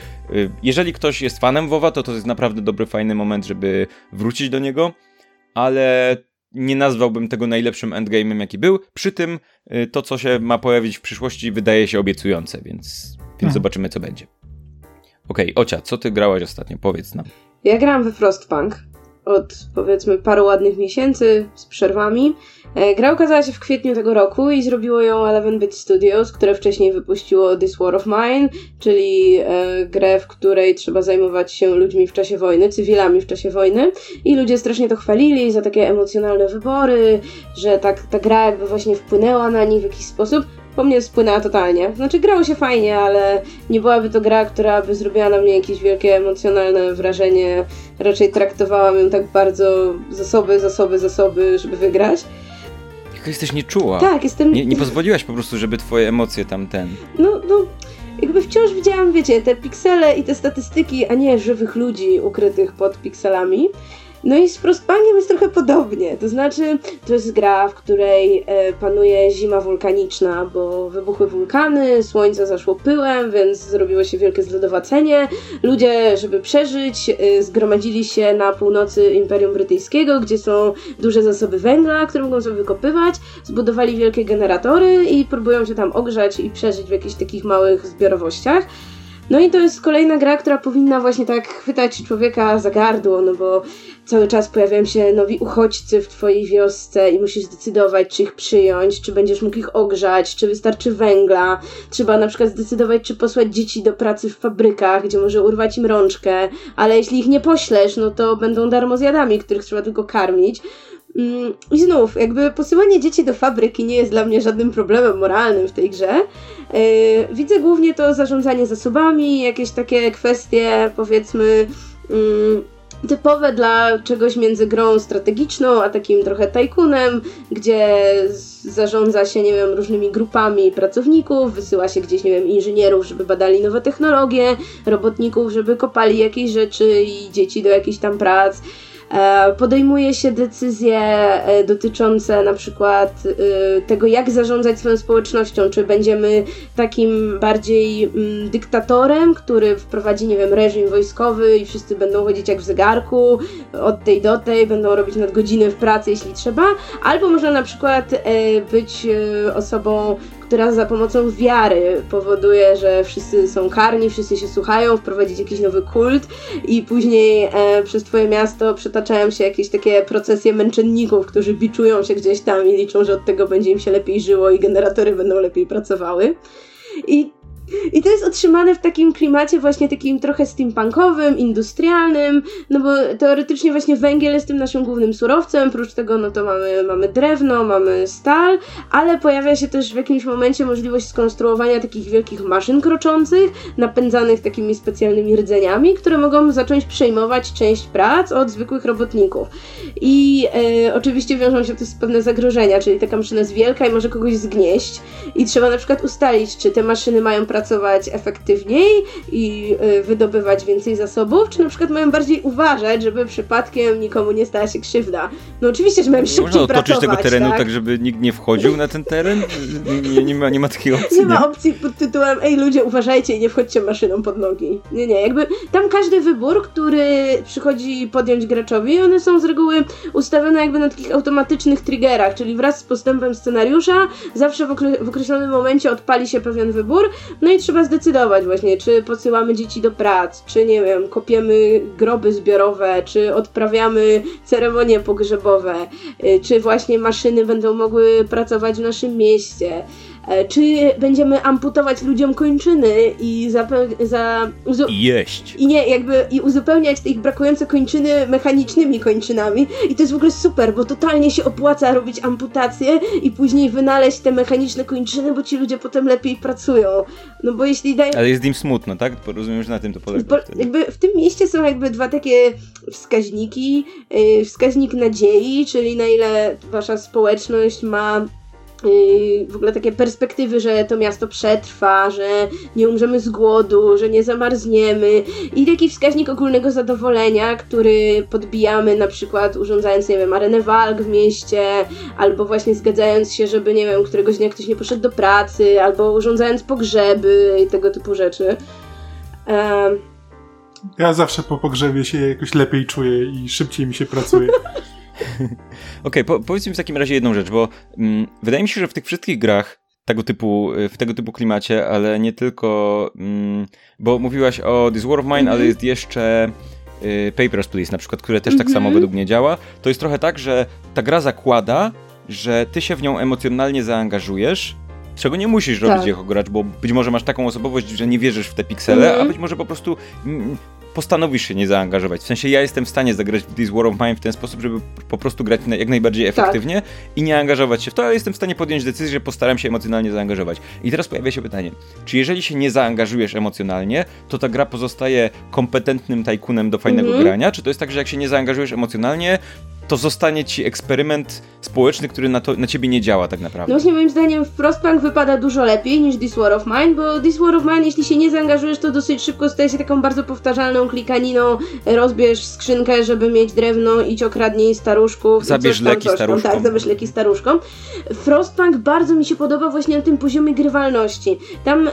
Jeżeli ktoś jest fanem WoWa, to to jest naprawdę dobry, fajny moment, żeby wrócić do niego, ale nie nazwałbym tego najlepszym endgame'em, jaki był. Przy tym y, to, co się ma pojawić w przyszłości, wydaje się obiecujące, więc, więc Mhm. zobaczymy, co będzie. Okej, Ocia, co ty grałaś ostatnio? Powiedz nam. Ja grałam we Frostpunk od powiedzmy paru ładnych miesięcy z przerwami. E, Gra ukazała się w kwietniu tego roku i zrobiło ją 11-bit Studios, które wcześniej wypuściło This War of Mine, czyli e, grę, w której trzeba zajmować się ludźmi w czasie wojny, cywilami w czasie wojny. I ludzie strasznie to chwalili za takie emocjonalne wybory, że tak ta gra jakby właśnie wpłynęła na nich w jakiś sposób. Po mnie spłynęła totalnie. Znaczy grało się fajnie, ale nie byłaby to gra, która by zrobiła na mnie jakieś wielkie emocjonalne wrażenie. Raczej traktowałam ją tak bardzo zasoby, zasoby, zasoby, żeby wygrać. Jaka jesteś nieczuła. Tak, jestem... Nie, nie pozwoliłaś po prostu, żeby twoje emocje tam ten... No, no... jakby wciąż widziałam, wiecie, te piksele i te statystyki, a nie żywych ludzi ukrytych pod pikselami. No i z Frostpunkiem jest trochę podobnie, to znaczy to jest gra, w której e, panuje zima wulkaniczna, bo wybuchły wulkany, słońce zaszło pyłem, więc zrobiło się wielkie zlodowacenie. Ludzie, żeby przeżyć, e, zgromadzili się na północy Imperium Brytyjskiego, gdzie są duże zasoby węgla, które mogą sobie wykopywać, zbudowali wielkie generatory i próbują się tam ogrzać i przeżyć w jakichś takich małych zbiorowościach. No i to jest kolejna gra, która powinna właśnie tak chwytać człowieka za gardło, no bo cały czas pojawiają się nowi uchodźcy w twojej wiosce i musisz zdecydować, czy ich przyjąć, czy będziesz mógł ich ogrzać, czy wystarczy węgla. Trzeba na przykład zdecydować, czy posłać dzieci do pracy w fabrykach, gdzie może urwać im rączkę, ale jeśli ich nie poślesz, no to będą darmozjadami, których trzeba tylko karmić. Mm, I znów, jakby posyłanie dzieci do fabryki nie jest dla mnie żadnym problemem moralnym w tej grze. Yy, widzę głównie to zarządzanie zasobami, jakieś takie kwestie, powiedzmy, mm, typowe dla czegoś między grą strategiczną, a takim trochę tajkunem, gdzie zarządza się, nie wiem, różnymi grupami pracowników, wysyła się gdzieś, nie wiem, inżynierów, żeby badali nowe technologie, robotników, żeby kopali jakieś rzeczy i dzieci do jakichś tam prac. E, podejmuje się decyzje e, dotyczące na przykład e, tego, jak zarządzać swoją społecznością. Czy będziemy takim bardziej mm, dyktatorem, który wprowadzi, nie wiem, reżim wojskowy i wszyscy będą chodzić jak w zegarku, od tej do tej, będą robić nadgodziny w pracy, jeśli trzeba, albo można na przykład być osobą która za pomocą wiary powoduje, że wszyscy są karni, wszyscy się słuchają, wprowadzić jakiś nowy kult i później e, przez twoje miasto przetaczają się jakieś takie procesje męczenników, którzy biczują się gdzieś tam i liczą, że od tego będzie im się lepiej żyło i generatory będą lepiej pracowały. I i to jest otrzymane w takim klimacie właśnie takim trochę steampunkowym, industrialnym, no bo teoretycznie właśnie węgiel jest tym naszym głównym surowcem, oprócz tego no to mamy, mamy drewno, mamy stal, ale pojawia się też w jakimś momencie możliwość skonstruowania takich wielkich maszyn kroczących, napędzanych takimi specjalnymi rdzeniami, które mogą zacząć przejmować część prac od zwykłych robotników. I e, oczywiście wiążą się z pewne zagrożenia, czyli taka maszyna jest wielka i może kogoś zgnieść i trzeba na przykład ustalić, czy te maszyny mają pracę pracować efektywniej i y, wydobywać więcej zasobów, czy na przykład mają bardziej uważać, żeby przypadkiem nikomu nie stała się krzywda. No oczywiście, że mają szybciej Można otoczyć pracować, tego terenu tak? tak? żeby nikt nie wchodził na ten teren? Nie, nie, ma, nie ma takiej opcji. Nie ma opcji pod tytułem ej ludzie uważajcie i nie wchodźcie maszyną pod nogi. Nie, nie, jakby tam każdy wybór, który przychodzi podjąć graczowi, one są z reguły ustawione jakby na takich automatycznych triggerach, czyli wraz z postępem scenariusza zawsze w, okre w określonym momencie odpali się pewien wybór, no i trzeba zdecydować właśnie, czy posyłamy dzieci do prac, czy nie wiem, kopiemy groby zbiorowe, czy odprawiamy ceremonie pogrzebowe, y, czy właśnie maszyny będą mogły pracować w naszym mieście. E, czy będziemy amputować ludziom kończyny i za, I jeść. i nie, jakby i uzupełniać te ich brakujące kończyny mechanicznymi kończynami. I to jest w ogóle super, bo totalnie się opłaca robić amputacje i później wynaleźć te mechaniczne kończyny, bo ci ludzie potem lepiej pracują. No bo jeśli daje. Ale jest im smutno, tak? Rozumiem, że na tym to polega. Bo, jakby w tym mieście są jakby dwa takie wskaźniki. Yy, wskaźnik nadziei, czyli na ile wasza społeczność ma w ogóle takie perspektywy, że to miasto przetrwa, że nie umrzemy z głodu, że nie zamarzniemy i taki wskaźnik ogólnego zadowolenia, który podbijamy na przykład urządzając, nie wiem, arenę walk w mieście, albo właśnie zgadzając się, żeby, nie wiem, któregoś dnia ktoś nie poszedł do pracy, albo urządzając pogrzeby i tego typu rzeczy. Em, Ja zawsze po pogrzebie się jakoś lepiej czuję i szybciej mi się pracuje. Okej, po, powiedz mi w takim razie jedną rzecz, bo mm, wydaje mi się, że w tych wszystkich grach tego typu, w tego typu klimacie, ale nie tylko, mm, bo mówiłaś o This War of Mine, ale jest jeszcze y, Papers, Please na przykład, które też tak samo według mnie działa. To jest trochę tak, że ta gra zakłada, że ty się w nią emocjonalnie zaangażujesz, czego nie musisz robić Tak. jako gracz, bo być może masz taką osobowość, że nie wierzysz w te piksele, Mhm. a być może po prostu mm, postanowisz się nie zaangażować. W sensie ja jestem w stanie zagrać w This War of Mine w ten sposób, żeby po prostu grać jak najbardziej Tak. efektywnie i nie angażować się w to, ale jestem w stanie podjąć decyzję, że postaram się emocjonalnie zaangażować. I teraz pojawia się pytanie, czy jeżeli się nie zaangażujesz emocjonalnie, to ta gra pozostaje kompetentnym tajkunem do fajnego Mhm. grania, czy to jest tak, że jak się nie zaangażujesz emocjonalnie, to zostanie ci eksperyment społeczny, który na, to, na ciebie nie działa tak naprawdę. No właśnie moim zdaniem Frostpunk wypada dużo lepiej niż This War of Mine, bo This War of Mine, jeśli się nie zaangażujesz, to dosyć szybko staje się taką bardzo powtarzalną klikaniną, rozbierz skrzynkę, żeby mieć drewno, idź okradnij staruszków. Zabierz leki tam. staruszkom. Tak, zabierz leki staruszkom. Frostpunk bardzo mi się podoba właśnie na tym poziomie grywalności. Tam y,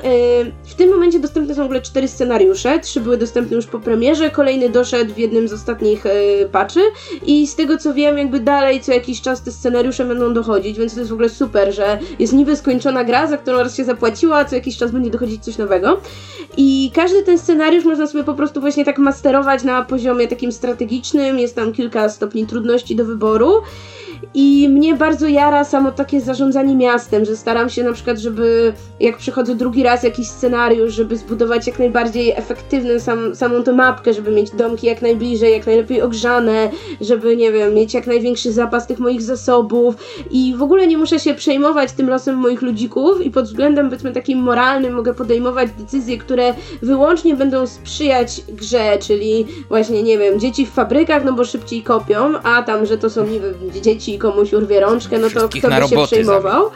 w tym momencie dostępne są w ogóle cztery scenariusze, trzy były dostępne już po premierze, kolejny doszedł w jednym z ostatnich y, patchy i z tego co wiem, jakby dalej co jakiś czas te scenariusze będą dochodzić, więc to jest w ogóle super, że jest niby skończona gra, za którą raz się zapłaciła, a co jakiś czas będzie dochodzić coś nowego. I każdy ten scenariusz można sobie po prostu właśnie tak masterować na poziomie takim strategicznym, jest tam kilka stopni trudności do wyboru. I mnie bardzo jara samo takie zarządzanie miastem, że staram się na przykład, żeby jak przychodzę drugi raz jakiś scenariusz, żeby zbudować jak najbardziej efektywną sam, samą tę mapkę, żeby mieć domki jak najbliżej, jak najlepiej ogrzane, żeby, nie wiem, mieć jak największy zapas tych moich zasobów i w ogóle nie muszę się przejmować tym losem moich ludzików i pod względem, powiedzmy, takim moralnym mogę podejmować decyzje, które wyłącznie będą sprzyjać grze, czyli właśnie, nie wiem, dzieci w fabrykach, no bo szybciej kopią, a tam, że to są niby dzieci i komuś urwie rączkę, no to Wszystkich kto by się przejmował.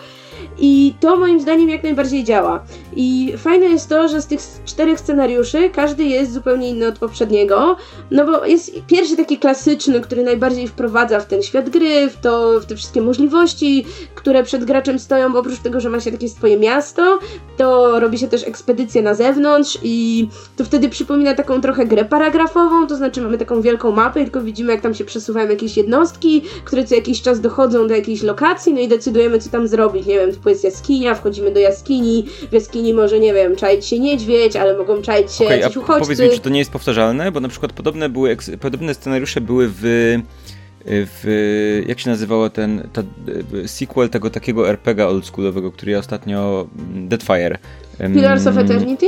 I to moim zdaniem jak najbardziej działa. I fajne jest to, że z tych czterech scenariuszy każdy jest zupełnie inny od poprzedniego. No bo jest pierwszy taki klasyczny, który najbardziej wprowadza w ten świat gry, w, to, w te wszystkie możliwości, które przed graczem stoją, bo oprócz tego, że ma się takie swoje miasto, to robi się też ekspedycje na zewnątrz i to wtedy przypomina taką trochę grę paragrafową, to znaczy mamy taką wielką mapę, tylko widzimy jak tam się przesuwają jakieś jednostki, które co jakiś czas dochodzą do jakiejś lokacji, no i decydujemy co tam zrobić, nie wiem, jest jaskinia, wchodzimy do jaskini, w jaskini może, nie wiem, czaić się niedźwiedź, ale mogą czaić się Okej, jakiś uchodźcy. powiedz mi, czy to nie jest powtarzalne? Bo na przykład podobne, były, podobne scenariusze były w, w... Jak się nazywało ten ta, sequel tego takiego RPGa oldschoolowego, który ja ostatnio... mm, Deadfire. Pillars of Eternity?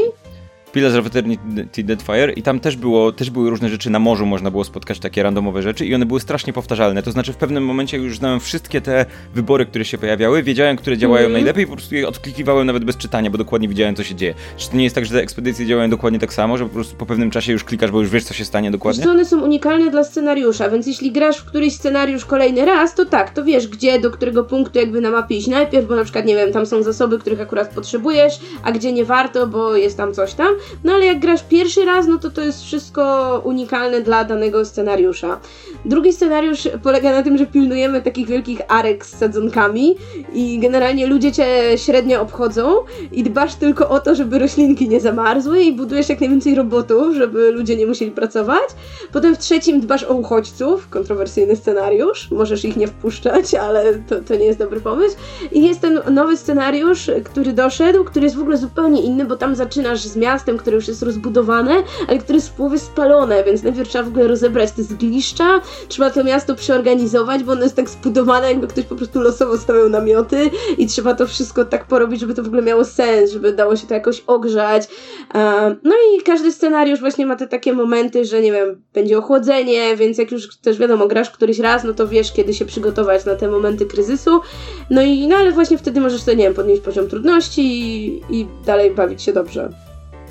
Pillars of Eternity Deadfire i tam też, było, też były różne rzeczy na morzu, można było spotkać takie randomowe rzeczy i one były strasznie powtarzalne. To znaczy w pewnym momencie już znałem wszystkie te wybory, które się pojawiały, wiedziałem, które działają Mhm. najlepiej po prostu je odklikiwałem nawet bez czytania, bo dokładnie widziałem, co się dzieje. Czy to nie jest tak, że te ekspedycje działają dokładnie tak samo, że po prostu po pewnym czasie już klikasz, bo już wiesz, co się stanie Wiesz dokładnie? co, one są unikalne dla scenariusza, więc jeśli grasz w któryś scenariusz kolejny raz, to tak, to wiesz gdzie, do którego punktu jakby na mapie iść najpierw, bo na przykład, nie wiem, tam są zasoby, których akurat potrzebujesz, a gdzie nie warto, bo jest tam coś tam. No ale jak grasz pierwszy raz, no to to jest wszystko unikalne dla danego scenariusza. Drugi scenariusz polega na tym, że pilnujemy takich wielkich arek z sadzonkami i generalnie ludzie cię średnio obchodzą i dbasz tylko o to, żeby roślinki nie zamarzły i budujesz jak najwięcej robotów, żeby ludzie nie musieli pracować. Potem w trzecim dbasz o uchodźców, kontrowersyjny scenariusz, możesz ich nie wpuszczać, ale to, to nie jest dobry pomysł. I jest ten nowy scenariusz, który doszedł, który jest w ogóle zupełnie inny, bo tam zaczynasz z miastem, które już jest rozbudowane, ale które jest w połowie spalone, więc najpierw trzeba w ogóle rozebrać te zgliszcza, trzeba to miasto przeorganizować, bo ono jest tak zbudowane, jakby ktoś po prostu losowo stawiał namioty i trzeba to wszystko tak porobić, żeby to w ogóle miało sens, żeby dało się to jakoś ogrzać. No i każdy scenariusz właśnie ma te takie momenty, że nie wiem, będzie ochłodzenie, więc jak już też wiadomo, grasz któryś raz, no to wiesz, kiedy się przygotować na te momenty kryzysu. No i no ale właśnie wtedy możesz sobie, nie wiem, podnieść poziom trudności i, i dalej bawić się dobrze.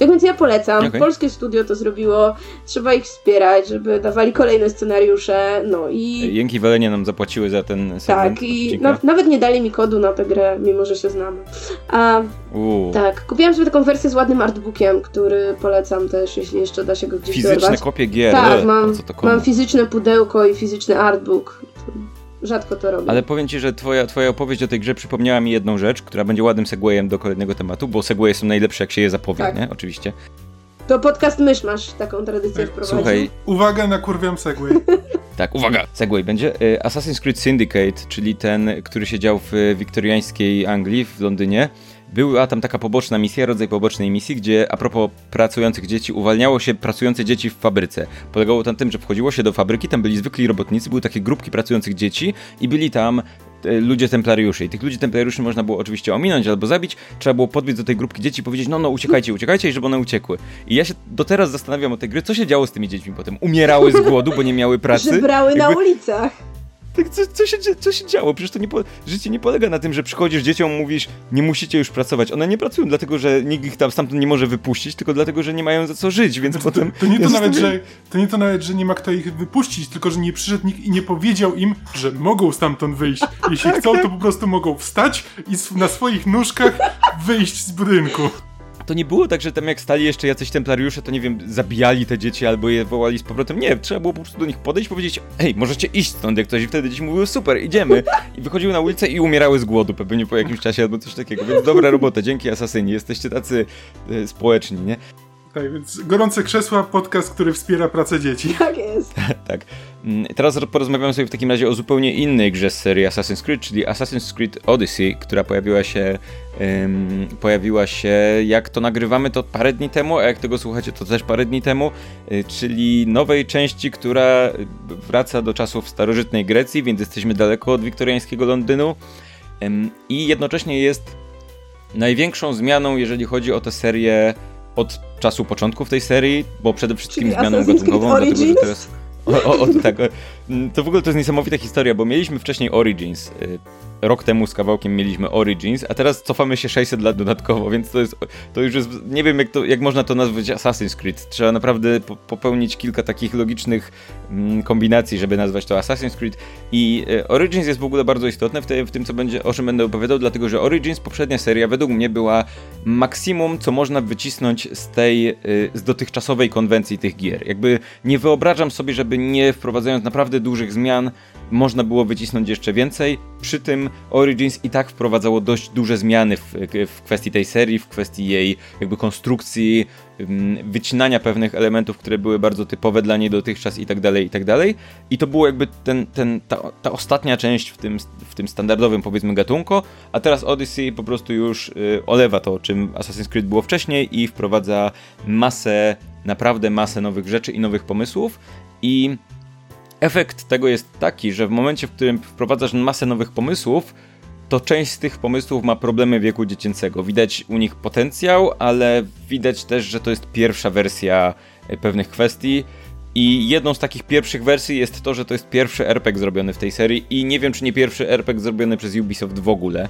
Tak więc ja polecam. Okej. Polskie studio to zrobiło. Trzeba ich wspierać, żeby dawali kolejne scenariusze. No i. Jęki Welenie nam zapłaciły za ten segment Tak, i na, nawet nie dali mi kodu na tę grę, mimo że się znamy. A tak, kupiłam sobie taką wersję z ładnym artbookiem, który polecam też, jeśli jeszcze da się go gdzieś Fizyczne dorwać. kopie gier. Tak, e, mam, mam fizyczne pudełko i fizyczny artbook. Rzadko to robię. Ale powiem ci, że twoja, twoja opowieść o tej grze przypomniała mi jedną rzecz, która będzie ładnym segwayem do kolejnego tematu, bo segwaye są najlepsze, jak się je zapowie, Tak. nie? Oczywiście. To podcast Mysz masz taką tradycję wprowadził. Słuchaj, Uwaga na kurwiam segway. tak, uwaga, segway będzie. E, Assassin's Creed Syndicate, czyli ten, który się dział w wiktoriańskiej Anglii, w Londynie. Była tam taka poboczna misja, rodzaj pobocznej misji, gdzie a propos pracujących dzieci, uwalniało się pracujące dzieci w fabryce. Polegało na tym, że wchodziło się do fabryki, tam byli zwykli robotnicy, były takie grupki pracujących dzieci i byli tam e, ludzie templariuszy. I tych ludzi templariuszy można było oczywiście ominąć albo zabić. Trzeba było podbiec do tej grupki dzieci i powiedzieć, no no uciekajcie, uciekajcie i żeby one uciekły. I ja się do teraz zastanawiam o tej gry, co się działo z tymi dziećmi potem. Umierały z głodu, bo nie miały pracy. Żebrały na Jakby- ulicach. Tak, co, co, się, co się działo? Przecież to nie po, życie nie polega na tym, że przychodzisz dzieciom, mówisz, nie musicie już pracować. One nie pracują dlatego, że nikt ich tam stamtąd nie może wypuścić, tylko dlatego, że nie mają za co żyć, więc Znaczy, potem... To, to, nie to, nawet, że, to nie to nawet, że nie ma kto ich wypuścić, tylko że nie przyszedł nikt i nie powiedział im, że mogą stamtąd wyjść. Jeśli chcą, to po prostu mogą wstać i na swoich nóżkach wyjść z budynku. To nie było tak, że tam jak stali jeszcze jacyś templariusze, to nie wiem, zabijali te dzieci albo je wołali z powrotem. Nie, trzeba było po prostu do nich podejść i powiedzieć, ej, możecie iść stąd, jak ktoś i wtedy dzieci mówiły, super, idziemy. I wychodziły na ulicę i umierały z głodu pewnie po jakimś czasie albo coś takiego. Więc dobra robota, dzięki asasyni, jesteście tacy e, społeczni, nie? Tak, więc gorące krzesła, podcast, który wspiera pracę dzieci. Tak jest. Tak. Mm, Teraz porozmawiamy sobie w takim razie o zupełnie innej grze z serii Assassin's Creed, czyli Assassin's Creed Odyssey, która pojawiła się em, pojawiła się, jak to nagrywamy, to parę dni temu, a jak tego słuchacie, to też parę dni temu, y, czyli nowej części, która wraca do czasów starożytnej Grecji, więc jesteśmy daleko od wiktoriańskiego Londynu. Em, i jednocześnie jest największą zmianą, jeżeli chodzi o tę serię od czasu początków tej serii, bo przede wszystkim Czyli zmianą gatunkową, dlatego że teraz... O, o, o, tak. mm, To w ogóle to jest niesamowita historia, bo mieliśmy wcześniej Origins. Rok temu z kawałkiem mieliśmy Origins, a teraz cofamy się 600 lat dodatkowo, więc to jest, to już jest, nie wiem jak, to, jak można to nazwać Assassin's Creed. Trzeba naprawdę po, popełnić kilka takich logicznych mm, kombinacji, żeby nazwać to Assassin's Creed. I y, Origins jest w ogóle bardzo istotne w, te, w tym, co będzie, o czym będę opowiadał, dlatego że Origins, poprzednia seria, według mnie była maksimum, co można wycisnąć z tej, y, z dotychczasowej konwencji tych gier. Jakby nie wyobrażam sobie, żeby nie wprowadzając naprawdę dużych zmian, można było wycisnąć jeszcze więcej. Przy tym Origins i tak wprowadzało dość duże zmiany w, w kwestii tej serii, w kwestii jej jakby konstrukcji, wycinania pewnych elementów, które były bardzo typowe dla niej dotychczas i tak dalej, i tak dalej. I to było jakby ten, ten, ta, ta ostatnia część w tym, w tym standardowym powiedzmy gatunku, a teraz Odyssey po prostu już y, olewa to, czym Assassin's Creed było wcześniej i wprowadza masę, naprawdę masę nowych rzeczy i nowych pomysłów i efekt tego jest taki, że w momencie, w którym wprowadzasz masę nowych pomysłów, to część z tych pomysłów ma problemy wieku dziecięcego. Widać u nich potencjał, ale widać też, że to jest pierwsza wersja e, pewnych kwestii. I jedną z takich pierwszych wersji jest to, że to jest pierwszy RPG zrobiony w tej serii i nie wiem, czy nie pierwszy RPG zrobiony przez Ubisoft w ogóle.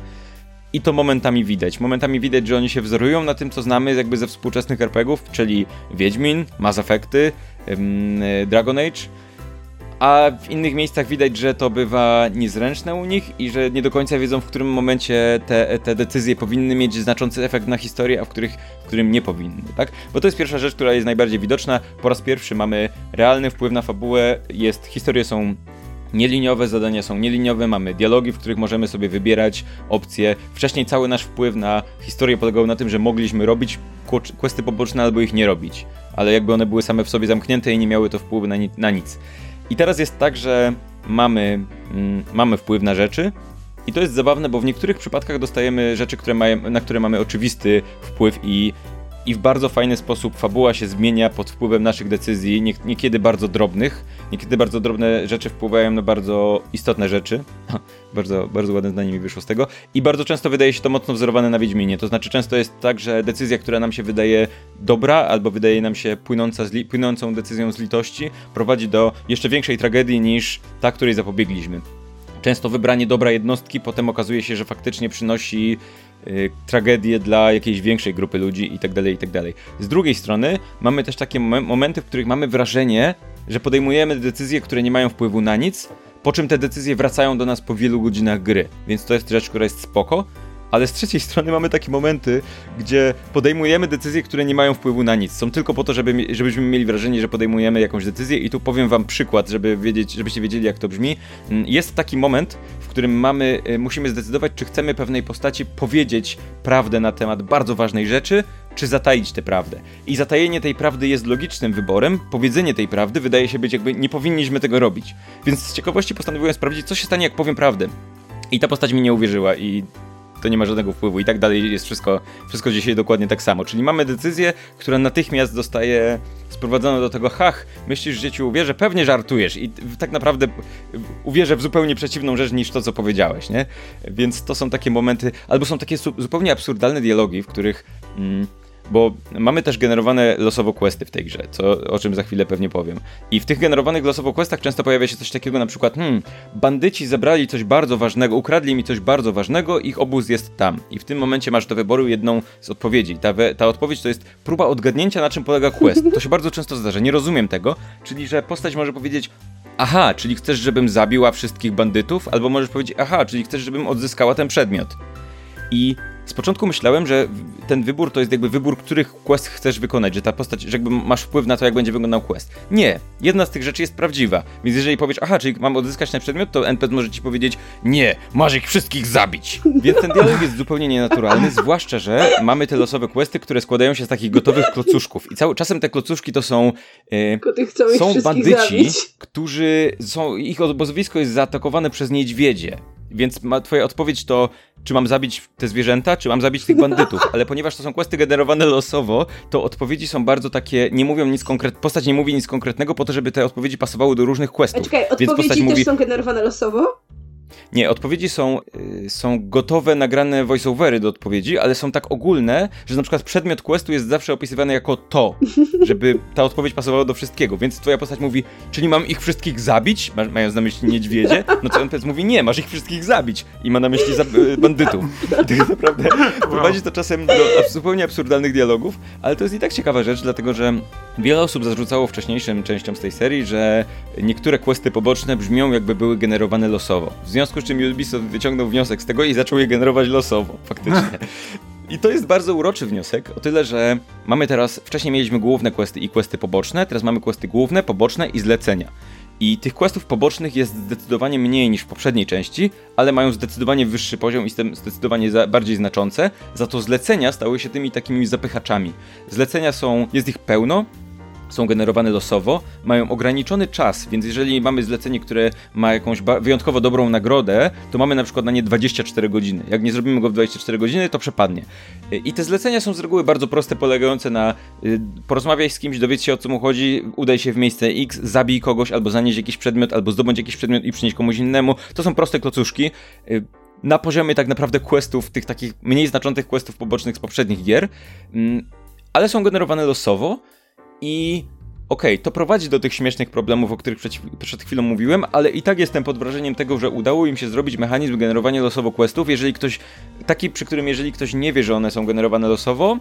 I to momentami widać. Momentami widać, że oni się wzorują na tym, co znamy jakby ze współczesnych RPGów, czyli Wiedźmin, Mass Effecty, y, Dragon Age, a w innych miejscach widać, że to bywa niezręczne u nich i że nie do końca wiedzą, w którym momencie te, te decyzje powinny mieć znaczący efekt na historię, a w, których, w którym nie powinny, tak? Bo to jest pierwsza rzecz, która jest najbardziej widoczna. Po raz pierwszy mamy realny wpływ na fabułę, jest, historie są nieliniowe, zadania są nieliniowe, mamy dialogi, w których możemy sobie wybierać opcje. Wcześniej cały nasz wpływ na historię polegał na tym, że mogliśmy robić questy poboczne albo ich nie robić, ale jakby one były same w sobie zamknięte i nie miały to wpływu na, ni- na nic. I teraz jest tak, że mamy, mm, mamy wpływ na rzeczy. I to jest zabawne, bo w niektórych przypadkach dostajemy rzeczy, które mają, na które mamy oczywisty wpływ i, i w bardzo fajny sposób fabuła się zmienia pod wpływem naszych decyzji, nie, niekiedy bardzo drobnych, niekiedy bardzo drobne rzeczy wpływają na bardzo istotne rzeczy. bardzo, bardzo ładne zdanie mi wyszło z tego. I bardzo często wydaje się to mocno wzorowane na Wiedźminie. To znaczy często jest tak, że decyzja, która nam się wydaje dobra, albo wydaje nam się płynąca z płynącą decyzją z litości, prowadzi do jeszcze większej tragedii niż ta, której zapobiegliśmy. Często wybranie dobra jednostki potem okazuje się, że faktycznie przynosi tragedię dla jakiejś większej grupy ludzi i tak dalej, i tak. Z drugiej strony mamy też takie mom- momenty, w których mamy wrażenie, że podejmujemy decyzje, które nie mają wpływu na nic, po czym te decyzje wracają do nas po wielu godzinach gry. Więc to jest rzecz, która jest spoko. Ale z trzeciej strony mamy takie momenty, gdzie podejmujemy decyzje, które nie mają wpływu na nic. Są tylko po to, żeby, żebyśmy mieli wrażenie, że podejmujemy jakąś decyzję i tu powiem wam przykład, żeby wiedzieć, żebyście wiedzieli jak to brzmi. Mm, Jest taki moment, w którym mamy, y, musimy zdecydować, czy chcemy pewnej postaci powiedzieć prawdę na temat bardzo ważnej rzeczy, czy zataić tę prawdę. I zatajenie tej prawdy jest logicznym wyborem, powiedzenie tej prawdy wydaje się być jakby nie powinniśmy tego robić. Więc z ciekawości postanowiłem sprawdzić, co się stanie, jak powiem prawdę. I ta postać mi nie uwierzyła i to nie ma żadnego wpływu i tak dalej jest wszystko, wszystko dzisiaj dokładnie tak samo. Czyli mamy decyzję, która natychmiast zostaje sprowadzona do tego, hach, myślisz, że ci uwierzę? Pewnie żartujesz i tak naprawdę uwierzę w zupełnie przeciwną rzecz niż to, co powiedziałeś, nie? Więc to są takie momenty, albo są takie zupełnie absurdalne dialogi, w których mm, bo mamy też generowane losowo questy w tej grze, co, o czym za chwilę pewnie powiem. I w tych generowanych losowo questach często pojawia się coś takiego na przykład, hmm, bandyci zebrali coś bardzo ważnego, ukradli mi coś bardzo ważnego, ich obóz jest tam. I w tym momencie masz do wyboru jedną z odpowiedzi. Ta, we, ta odpowiedź to jest próba odgadnięcia, na czym polega quest. To się bardzo często zdarza, nie rozumiem tego, czyli że postać może powiedzieć, aha, czyli chcesz, żebym zabiła wszystkich bandytów, albo możesz powiedzieć, aha, czyli chcesz, żebym odzyskała ten przedmiot. I z początku myślałem, że ten wybór to jest jakby wybór, których quest chcesz wykonać, że ta postać, że jakby masz wpływ na to, jak będzie wyglądał quest. Nie, jedna z tych rzeczy jest prawdziwa. Więc jeżeli powiesz, aha, czyli mam odzyskać ten przedmiot, to NPC może ci powiedzieć, nie, masz ich wszystkich zabić. Więc ten dialog jest zupełnie nienaturalny, zwłaszcza, że mamy te losowe questy, które składają się z takich gotowych klocuszków. I cały, czasem te klocuszki to są, e, są bandyci, zabić. którzy są, ich obozowisko jest zaatakowane przez niedźwiedzie. Więc ma, twoja odpowiedź to, czy mam zabić te zwierzęta, czy mam zabić tych bandytów. Ale ponieważ to są questy generowane losowo, to odpowiedzi są bardzo takie, nie mówią nic konkretnego, postać nie mówi nic konkretnego po to, żeby te odpowiedzi pasowały do różnych questów. A czekaj, odpowiedzi też mówi... są generowane losowo? Nie, odpowiedzi są, y, są gotowe, nagrane voiceovery do odpowiedzi, ale są tak ogólne, że na przykład przedmiot questu jest zawsze opisywany jako to, żeby ta odpowiedź pasowała do wszystkiego. Więc twoja postać mówi, czyli mam ich wszystkich zabić, mając na myśli niedźwiedzie, no to NPC mówi, nie, masz ich wszystkich zabić i ma na myśli y, bandytów. I tak naprawdę wow. prowadzi to czasem do zupełnie absurdalnych dialogów, ale to jest i tak ciekawa rzecz, dlatego że wiele osób zarzucało wcześniejszym częściom z tej serii, że niektóre questy poboczne brzmią jakby były generowane losowo. W związku z czym Ubisoft wyciągnął wniosek z tego i zaczął je generować losowo, faktycznie. I to jest bardzo uroczy wniosek, o tyle, że mamy teraz, wcześniej mieliśmy główne questy i questy poboczne, teraz mamy questy główne, poboczne i zlecenia. I tych questów pobocznych jest zdecydowanie mniej niż w poprzedniej części, ale mają zdecydowanie wyższy poziom i zdecydowanie bardziej znaczące. Za to zlecenia stały się tymi takimi zapychaczami. Zlecenia są, jest ich pełno, są generowane losowo, mają ograniczony czas, więc jeżeli mamy zlecenie, które ma jakąś wyjątkowo dobrą nagrodę, to mamy na przykład na nie 24 godziny. Jak nie zrobimy go w 24 godziny, to przepadnie. I te zlecenia są z reguły bardzo proste, polegające na y, porozmawiaj z kimś, dowiedz się o co mu chodzi, udaj się w miejsce X, zabij kogoś, albo zanieś jakiś przedmiot, albo zdobądź jakiś przedmiot i przynieś komuś innemu. To są proste klocuszki y, na poziomie tak naprawdę questów, tych takich mniej znaczących questów pobocznych z poprzednich gier, mm, ale są generowane losowo i okej, okay, to prowadzi do tych śmiesznych problemów, o których przed, przed, chwilą mówiłem, ale i tak jestem pod wrażeniem tego, że udało im się zrobić mechanizm generowania losowo questów, jeżeli ktoś, taki przy którym jeżeli ktoś nie wie, że one są generowane losowo,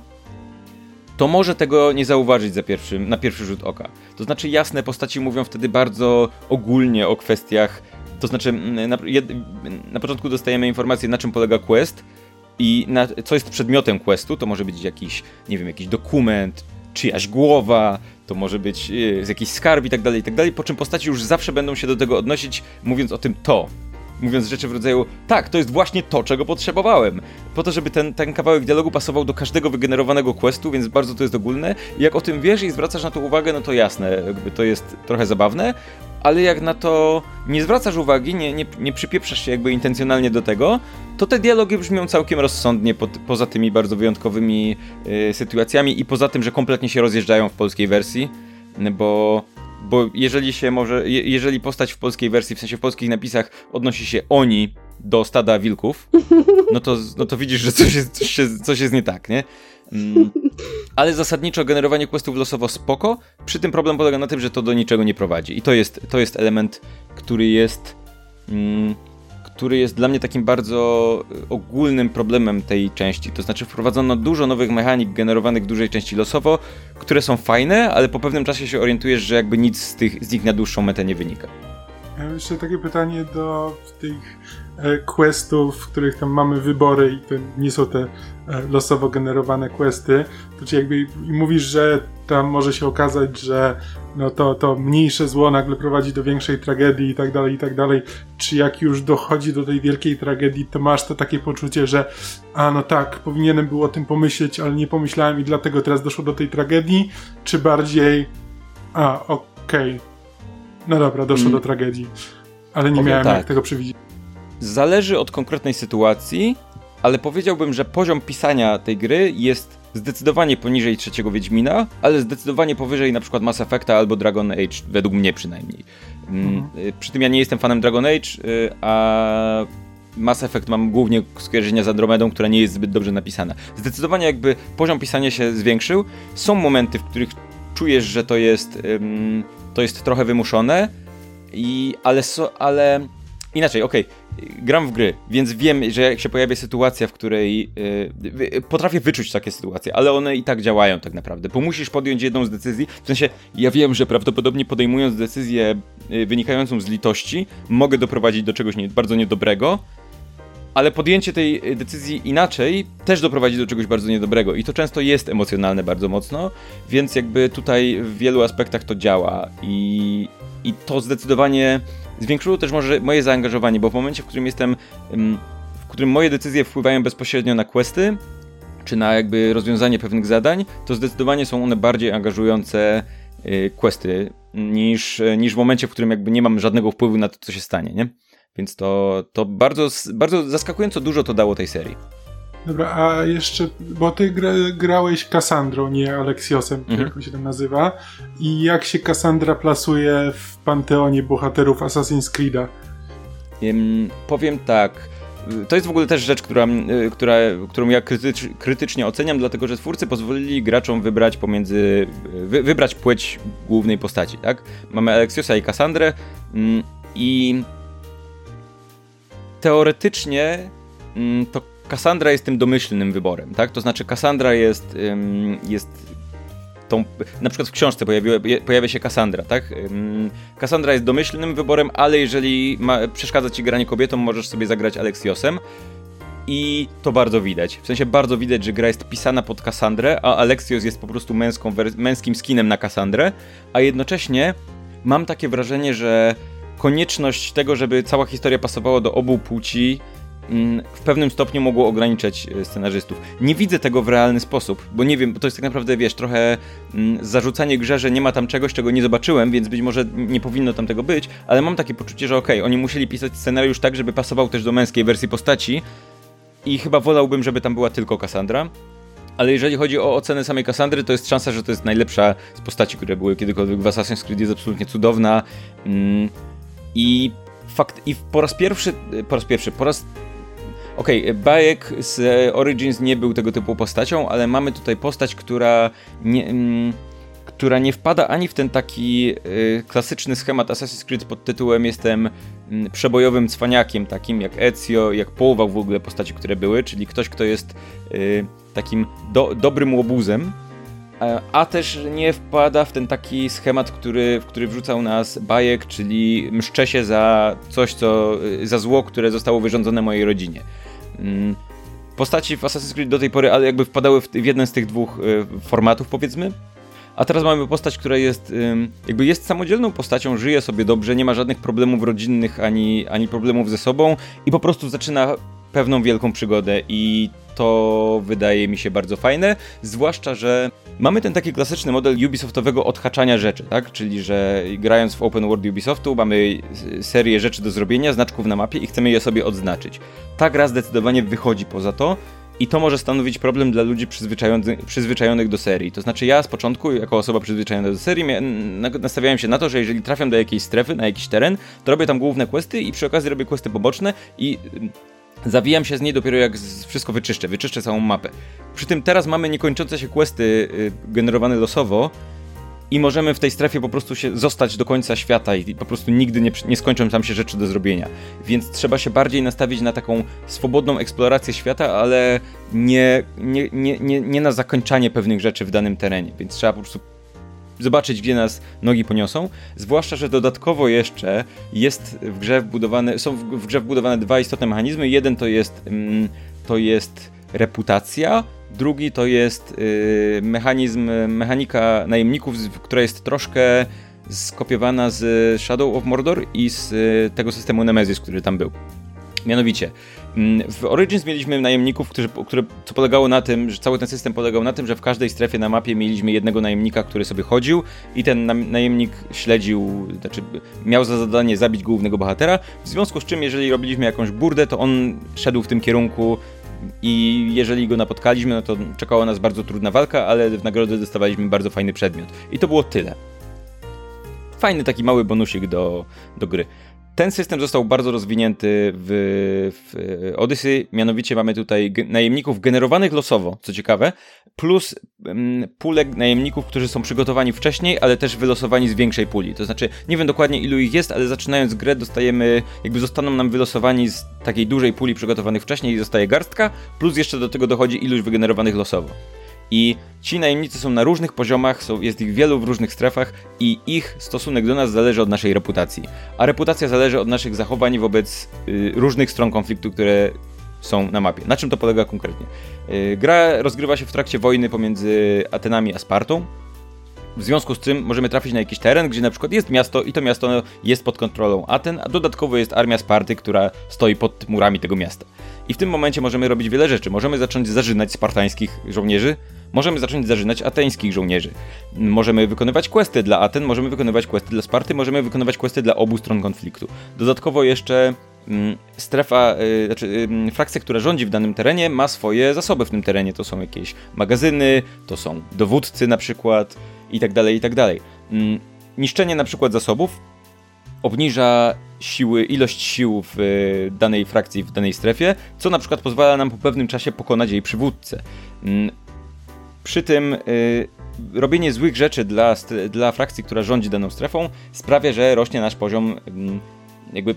to może tego nie zauważyć za na pierwszy rzut oka. To znaczy jasne postaci mówią wtedy bardzo ogólnie o kwestiach, to znaczy na, na początku dostajemy informację na czym polega quest, i na, co jest przedmiotem questu, to może być jakiś, nie wiem, jakiś dokument, czyjaś głowa, to może być yy, jakiś skarb i tak dalej, i tak dalej, po czym postaci już zawsze będą się do tego odnosić, mówiąc o tym to. Mówiąc rzeczy w rodzaju, tak, to jest właśnie to, czego potrzebowałem. Po to, żeby ten, ten kawałek dialogu pasował do każdego wygenerowanego questu, więc bardzo to jest ogólne. Jak o tym wiesz i zwracasz na to uwagę, no to jasne, jakby to jest trochę zabawne, ale jak na to nie zwracasz uwagi, nie, nie, nie przypieprzasz się jakby intencjonalnie do tego, to te dialogi brzmią całkiem rozsądnie po, poza tymi bardzo wyjątkowymi y, sytuacjami i poza tym, że kompletnie się rozjeżdżają w polskiej wersji, bo bo jeżeli się może, je, jeżeli postać w polskiej wersji, w sensie w polskich napisach odnosi się oni do stada wilków, no to, no to widzisz, że coś jest, coś, jest, coś jest nie tak, nie? Mm. Ale zasadniczo generowanie questów losowo spoko, przy tym problem polega na tym, że to do niczego nie prowadzi. I to jest, to jest element, który jest... Mm, który jest dla mnie takim bardzo ogólnym problemem tej części. To znaczy wprowadzono dużo nowych mechanik generowanych w dużej części losowo, które są fajne, ale po pewnym czasie się orientujesz, że jakby nic z, tych, z nich na dłuższą metę nie wynika. Ja jeszcze takie pytanie do tych e, questów, w których tam mamy wybory i to nie są te e, losowo generowane questy, to czy jakby mówisz, że tam może się okazać, że no to, to mniejsze zło nagle prowadzi do większej tragedii i tak dalej, i tak dalej. Czy jak już dochodzi do tej wielkiej tragedii, to masz to takie poczucie, że a no tak, powinienem było o tym pomyśleć, ale nie pomyślałem i dlatego teraz doszło do tej tragedii, czy bardziej a, okej, okay. no dobra, doszło mm. do tragedii, ale nie Powiem miałem tak. jak tego przewidzieć. Zależy od konkretnej sytuacji, ale powiedziałbym, że poziom pisania tej gry jest zdecydowanie poniżej trzeciego Wiedźmina, ale zdecydowanie powyżej na przykład Mass Effecta albo Dragon Age, według mnie przynajmniej. Mm, mhm. Y, przy tym ja nie jestem fanem Dragon Age, y, a Mass Effect mam głównie skojarzenia z Andromedą, która nie jest zbyt dobrze napisana. Zdecydowanie jakby poziom pisania się zwiększył. Są momenty, w których czujesz, że to jest, to jest trochę wymuszone, i, ale, so, ale inaczej, okej, okay, gram w gry, więc wiem, że jak się pojawia sytuacja, w której yy, potrafię wyczuć takie sytuacje, ale one i tak działają tak naprawdę, bo musisz podjąć jedną z decyzji, w sensie ja wiem, że prawdopodobnie podejmując decyzję yy, wynikającą z litości, mogę doprowadzić do czegoś nie, bardzo niedobrego, ale podjęcie tej decyzji inaczej też doprowadzi do czegoś bardzo niedobrego i to często jest emocjonalne bardzo mocno, więc jakby tutaj w wielu aspektach to działa i, i to zdecydowanie zwiększyło też może moje zaangażowanie, bo w momencie, w którym jestem, w którym moje decyzje wpływają bezpośrednio na questy, czy na jakby rozwiązanie pewnych zadań, to zdecydowanie są one bardziej angażujące y, questy niż, niż w momencie, w którym jakby nie mam żadnego wpływu na to, co się stanie, nie? Więc to, to bardzo, bardzo zaskakująco dużo to dało tej serii. Dobra, a jeszcze, bo ty gra, grałeś Kassandrą, nie Aleksiosem, mhm. jak się tam nazywa. I jak się Kassandra plasuje w panteonie bohaterów Assassin's Creed'a? Um, powiem tak. To jest w ogóle też rzecz, która, która, którą ja krytycz, krytycznie oceniam, dlatego że twórcy pozwolili graczom wybrać pomiędzy. Wy, wybrać płeć głównej postaci, tak? Mamy Aleksiosa i Kassandrę mm, i teoretycznie mm, to Cassandra jest tym domyślnym wyborem, tak? To znaczy Cassandra jest, jest tą, na przykład w książce pojawiła, pojawia się Cassandra, tak? Cassandra jest domyślnym wyborem, ale jeżeli ma, przeszkadza ci granie kobietą, możesz sobie zagrać Alexiosem. I to bardzo widać. W sensie bardzo widać, że gra jest pisana pod Cassandrę, a Alexios jest po prostu męską, męskim skinem na Cassandrę, a jednocześnie mam takie wrażenie, że konieczność tego, żeby cała historia pasowała do obu płci, w pewnym stopniu mogło ograniczać e, scenarzystów. Nie widzę tego w realny sposób, bo nie wiem, bo to jest tak naprawdę, wiesz, trochę mm, zarzucanie grze, że nie ma tam czegoś, czego nie zobaczyłem, więc być może nie powinno tam tego być, ale mam takie poczucie, że okej, okay, oni musieli pisać scenariusz tak, żeby pasował też do męskiej wersji postaci i chyba wolałbym, żeby tam była tylko Cassandra. Ale jeżeli chodzi o ocenę samej Cassandry, to jest szansa, że to jest najlepsza z postaci, które były kiedykolwiek w Assassin's Creed, jest absolutnie cudowna. Mm, i fakt, i po raz pierwszy, po raz pierwszy, po raz Okej, okay, Bajek z Origins nie był tego typu postacią, ale mamy tutaj postać, która nie, mm, która nie wpada ani w ten taki y, klasyczny schemat Assassin's Creed pod tytułem jestem y, przebojowym cwaniakiem, takim jak Ezio, jak połowa w ogóle postaci, które były, czyli ktoś, kto jest y, takim do, dobrym łobuzem, E, a też nie wpada w ten taki schemat, który, w który wrzucał nas bajek, czyli mszczę się za coś, co, za zło, które zostało wyrządzone mojej rodzinie. Mm, postaci w Assassin's Creed do tej pory ale jakby wpadały w, w jeden z tych dwóch e, formatów, powiedzmy. A teraz mamy postać, która jest jakby jest samodzielną postacią, żyje sobie dobrze, nie ma żadnych problemów rodzinnych ani, ani problemów ze sobą i po prostu zaczyna pewną wielką przygodę i to wydaje mi się bardzo fajne, zwłaszcza, że mamy ten taki klasyczny model Ubisoftowego odhaczania rzeczy, tak? Czyli, że grając w open world Ubisoftu mamy serię rzeczy do zrobienia, znaczków na mapie i chcemy je sobie odznaczyć. Ta gra zdecydowanie wychodzi poza to i to może stanowić problem dla ludzi przyzwyczajonych, przyzwyczajonych do serii. To znaczy ja z początku, jako osoba przyzwyczajona do serii, nastawiałem się na to, że jeżeli trafiam do jakiejś strefy, na jakiś teren, to robię tam główne questy i przy okazji robię questy poboczne i Zawijam się z niej dopiero jak wszystko wyczyszczę, wyczyszczę całą mapę. Przy tym teraz mamy niekończące się questy y, generowane losowo i możemy w tej strefie po prostu się zostać do końca świata i po prostu nigdy nie, nie skończą tam się rzeczy do zrobienia. Więc trzeba się bardziej nastawić na taką swobodną eksplorację świata, ale nie, nie, nie, nie, nie na zakończanie pewnych rzeczy w danym terenie. Więc trzeba po prostu zobaczyć, gdzie nas nogi poniosą. Zwłaszcza, że dodatkowo jeszcze jest w grze wbudowane, są w grze wbudowane dwa istotne mechanizmy. Jeden to jest, mm, to jest reputacja, drugi to jest y, mechanizm, mechanika najemników, która jest troszkę skopiowana z Shadow of Mordor i z y, tego systemu Nemesis, który tam był. Mianowicie, w Origins mieliśmy najemników, którzy, które, co polegało na tym, że cały ten system polegał na tym, że w każdej strefie na mapie mieliśmy jednego najemnika, który sobie chodził i ten najemnik śledził, znaczy miał za zadanie zabić głównego bohatera, w związku z czym jeżeli robiliśmy jakąś burdę, to on szedł w tym kierunku i jeżeli go napotkaliśmy, no to czekała nas bardzo trudna walka, ale w nagrodę dostawaliśmy bardzo fajny przedmiot. I to było tyle. Fajny taki mały bonusik do, do gry. Ten system został bardzo rozwinięty w, w Odyssey, mianowicie mamy tutaj najemników generowanych losowo, co ciekawe, plus um, pulę najemników, którzy są przygotowani wcześniej, ale też wylosowani z większej puli. To znaczy, nie wiem dokładnie ilu ich jest, ale zaczynając grę dostajemy, jakby zostaną nam wylosowani z takiej dużej puli przygotowanych wcześniej i zostaje garstka, plus jeszcze do tego dochodzi ilość wygenerowanych losowo. I ci najemnicy są na różnych poziomach, są, jest ich wielu w różnych strefach i ich stosunek do nas zależy od naszej reputacji. A reputacja zależy od naszych zachowań wobec y, różnych stron konfliktu, które są na mapie. Na czym to polega konkretnie? Y, gra rozgrywa się w trakcie wojny pomiędzy Atenami a Spartą. W związku z tym możemy trafić na jakiś teren, gdzie na przykład jest miasto i to miasto jest pod kontrolą Aten, a dodatkowo jest armia Sparty, która stoi pod murami tego miasta. I w tym momencie możemy robić wiele rzeczy. Możemy zacząć zażynać spartańskich żołnierzy, możemy zacząć zażynać ateńskich żołnierzy. Możemy wykonywać questy dla Aten, możemy wykonywać questy dla Sparty, możemy wykonywać questy dla obu stron konfliktu. Dodatkowo jeszcze mm, strefa, y, znaczy frakcja, która rządzi w danym terenie, ma swoje zasoby w tym terenie. To są jakieś magazyny, to są dowódcy na przykład i tak dalej, i tak dalej. Mm, niszczenie na przykład zasobów obniża siły, ilość sił w y, danej frakcji, w danej strefie, co na przykład pozwala nam po pewnym czasie pokonać jej przywódcę. Mm, przy tym y, robienie złych rzeczy dla, dla frakcji, która rządzi daną strefą, sprawia, że rośnie nasz poziom, y, jakby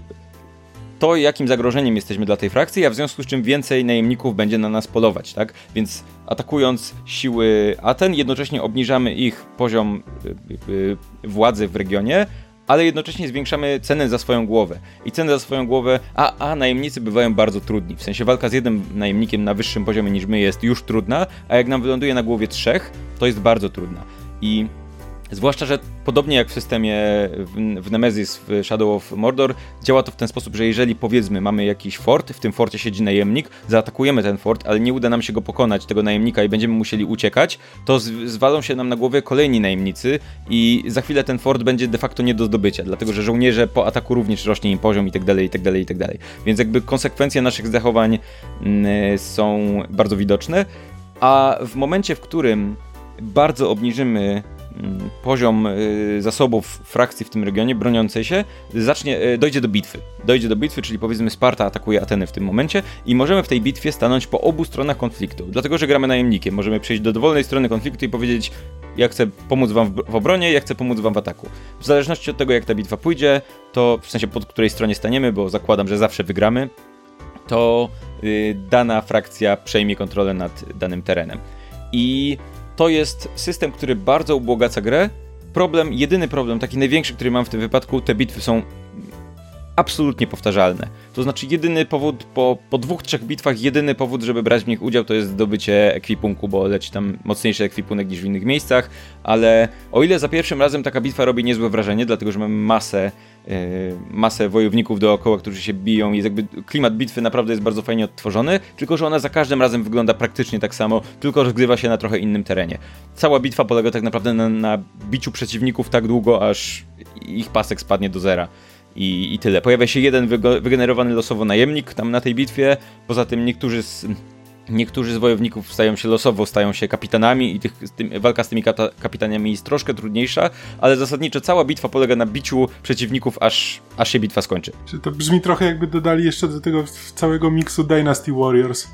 to, jakim zagrożeniem jesteśmy dla tej frakcji, a w związku z czym więcej najemników będzie na nas polować, tak? Więc atakując siły Aten, jednocześnie obniżamy ich poziom y, y, władzy w regionie, ale jednocześnie zwiększamy cenę za swoją głowę. I cenę za swoją głowę, a, a najemnicy bywają bardzo trudni. W sensie walka z jednym najemnikiem na wyższym poziomie niż my jest już trudna, a jak nam wyląduje na głowie trzech, to jest bardzo trudna. I Zwłaszcza, że podobnie jak w systemie w, w Nemesis w Shadow of Mordor, działa to w ten sposób, że jeżeli powiedzmy mamy jakiś fort, w tym forcie siedzi najemnik, zaatakujemy ten fort, ale nie uda nam się go pokonać, tego najemnika i będziemy musieli uciekać, to z, zwalą się nam na głowie kolejni najemnicy i za chwilę ten fort będzie de facto nie do zdobycia, dlatego że żołnierze po ataku również rośnie im poziom i tak dalej, i tak dalej, i tak dalej. Więc jakby konsekwencje naszych zachowań mm, są bardzo widoczne, a w momencie, w którym bardzo obniżymy poziom y, zasobów frakcji w tym regionie broniącej się zacznie, y, dojdzie do bitwy. Dojdzie do bitwy, czyli powiedzmy Sparta atakuje Ateny w tym momencie i możemy w tej bitwie stanąć po obu stronach konfliktu. Dlatego, że gramy najemnikiem. Możemy przejść do dowolnej strony konfliktu i powiedzieć ja chcę pomóc wam w obronie, ja chcę pomóc wam w ataku. W zależności od tego, jak ta bitwa pójdzie, to w sensie pod której stronie staniemy, bo zakładam, że zawsze wygramy, to yy, dana frakcja przejmie kontrolę nad danym terenem. I to jest system, który bardzo ubłogaca grę. Problem, jedyny problem, taki największy, który mam w tym wypadku, te bitwy są absolutnie powtarzalne. To znaczy jedyny powód, po, po dwóch, trzech bitwach, jedyny powód, żeby brać w nich udział, to jest zdobycie ekwipunku, bo leci tam mocniejszy ekwipunek niż w innych miejscach, ale o ile za pierwszym razem taka bitwa robi niezłe wrażenie, dlatego że mamy masę yy, masę wojowników dookoła, którzy się biją i jakby klimat bitwy naprawdę jest bardzo fajnie odtworzony, tylko że ona za każdym razem wygląda praktycznie tak samo, tylko rozgrywa się na trochę innym terenie. Cała bitwa polega tak naprawdę na, na biciu przeciwników tak długo, aż ich pasek spadnie do zera. I, I tyle. Pojawia się jeden wygenerowany losowo najemnik tam na tej bitwie. Poza tym niektórzy z, niektórzy z wojowników stają się losowo, stają się kapitanami i tych, tym, walka z tymi kata, kapitanami jest troszkę trudniejsza, ale zasadniczo cała bitwa polega na biciu przeciwników, aż, aż się bitwa skończy. Czy to brzmi trochę jakby dodali jeszcze do tego całego miksu Dynasty Warriors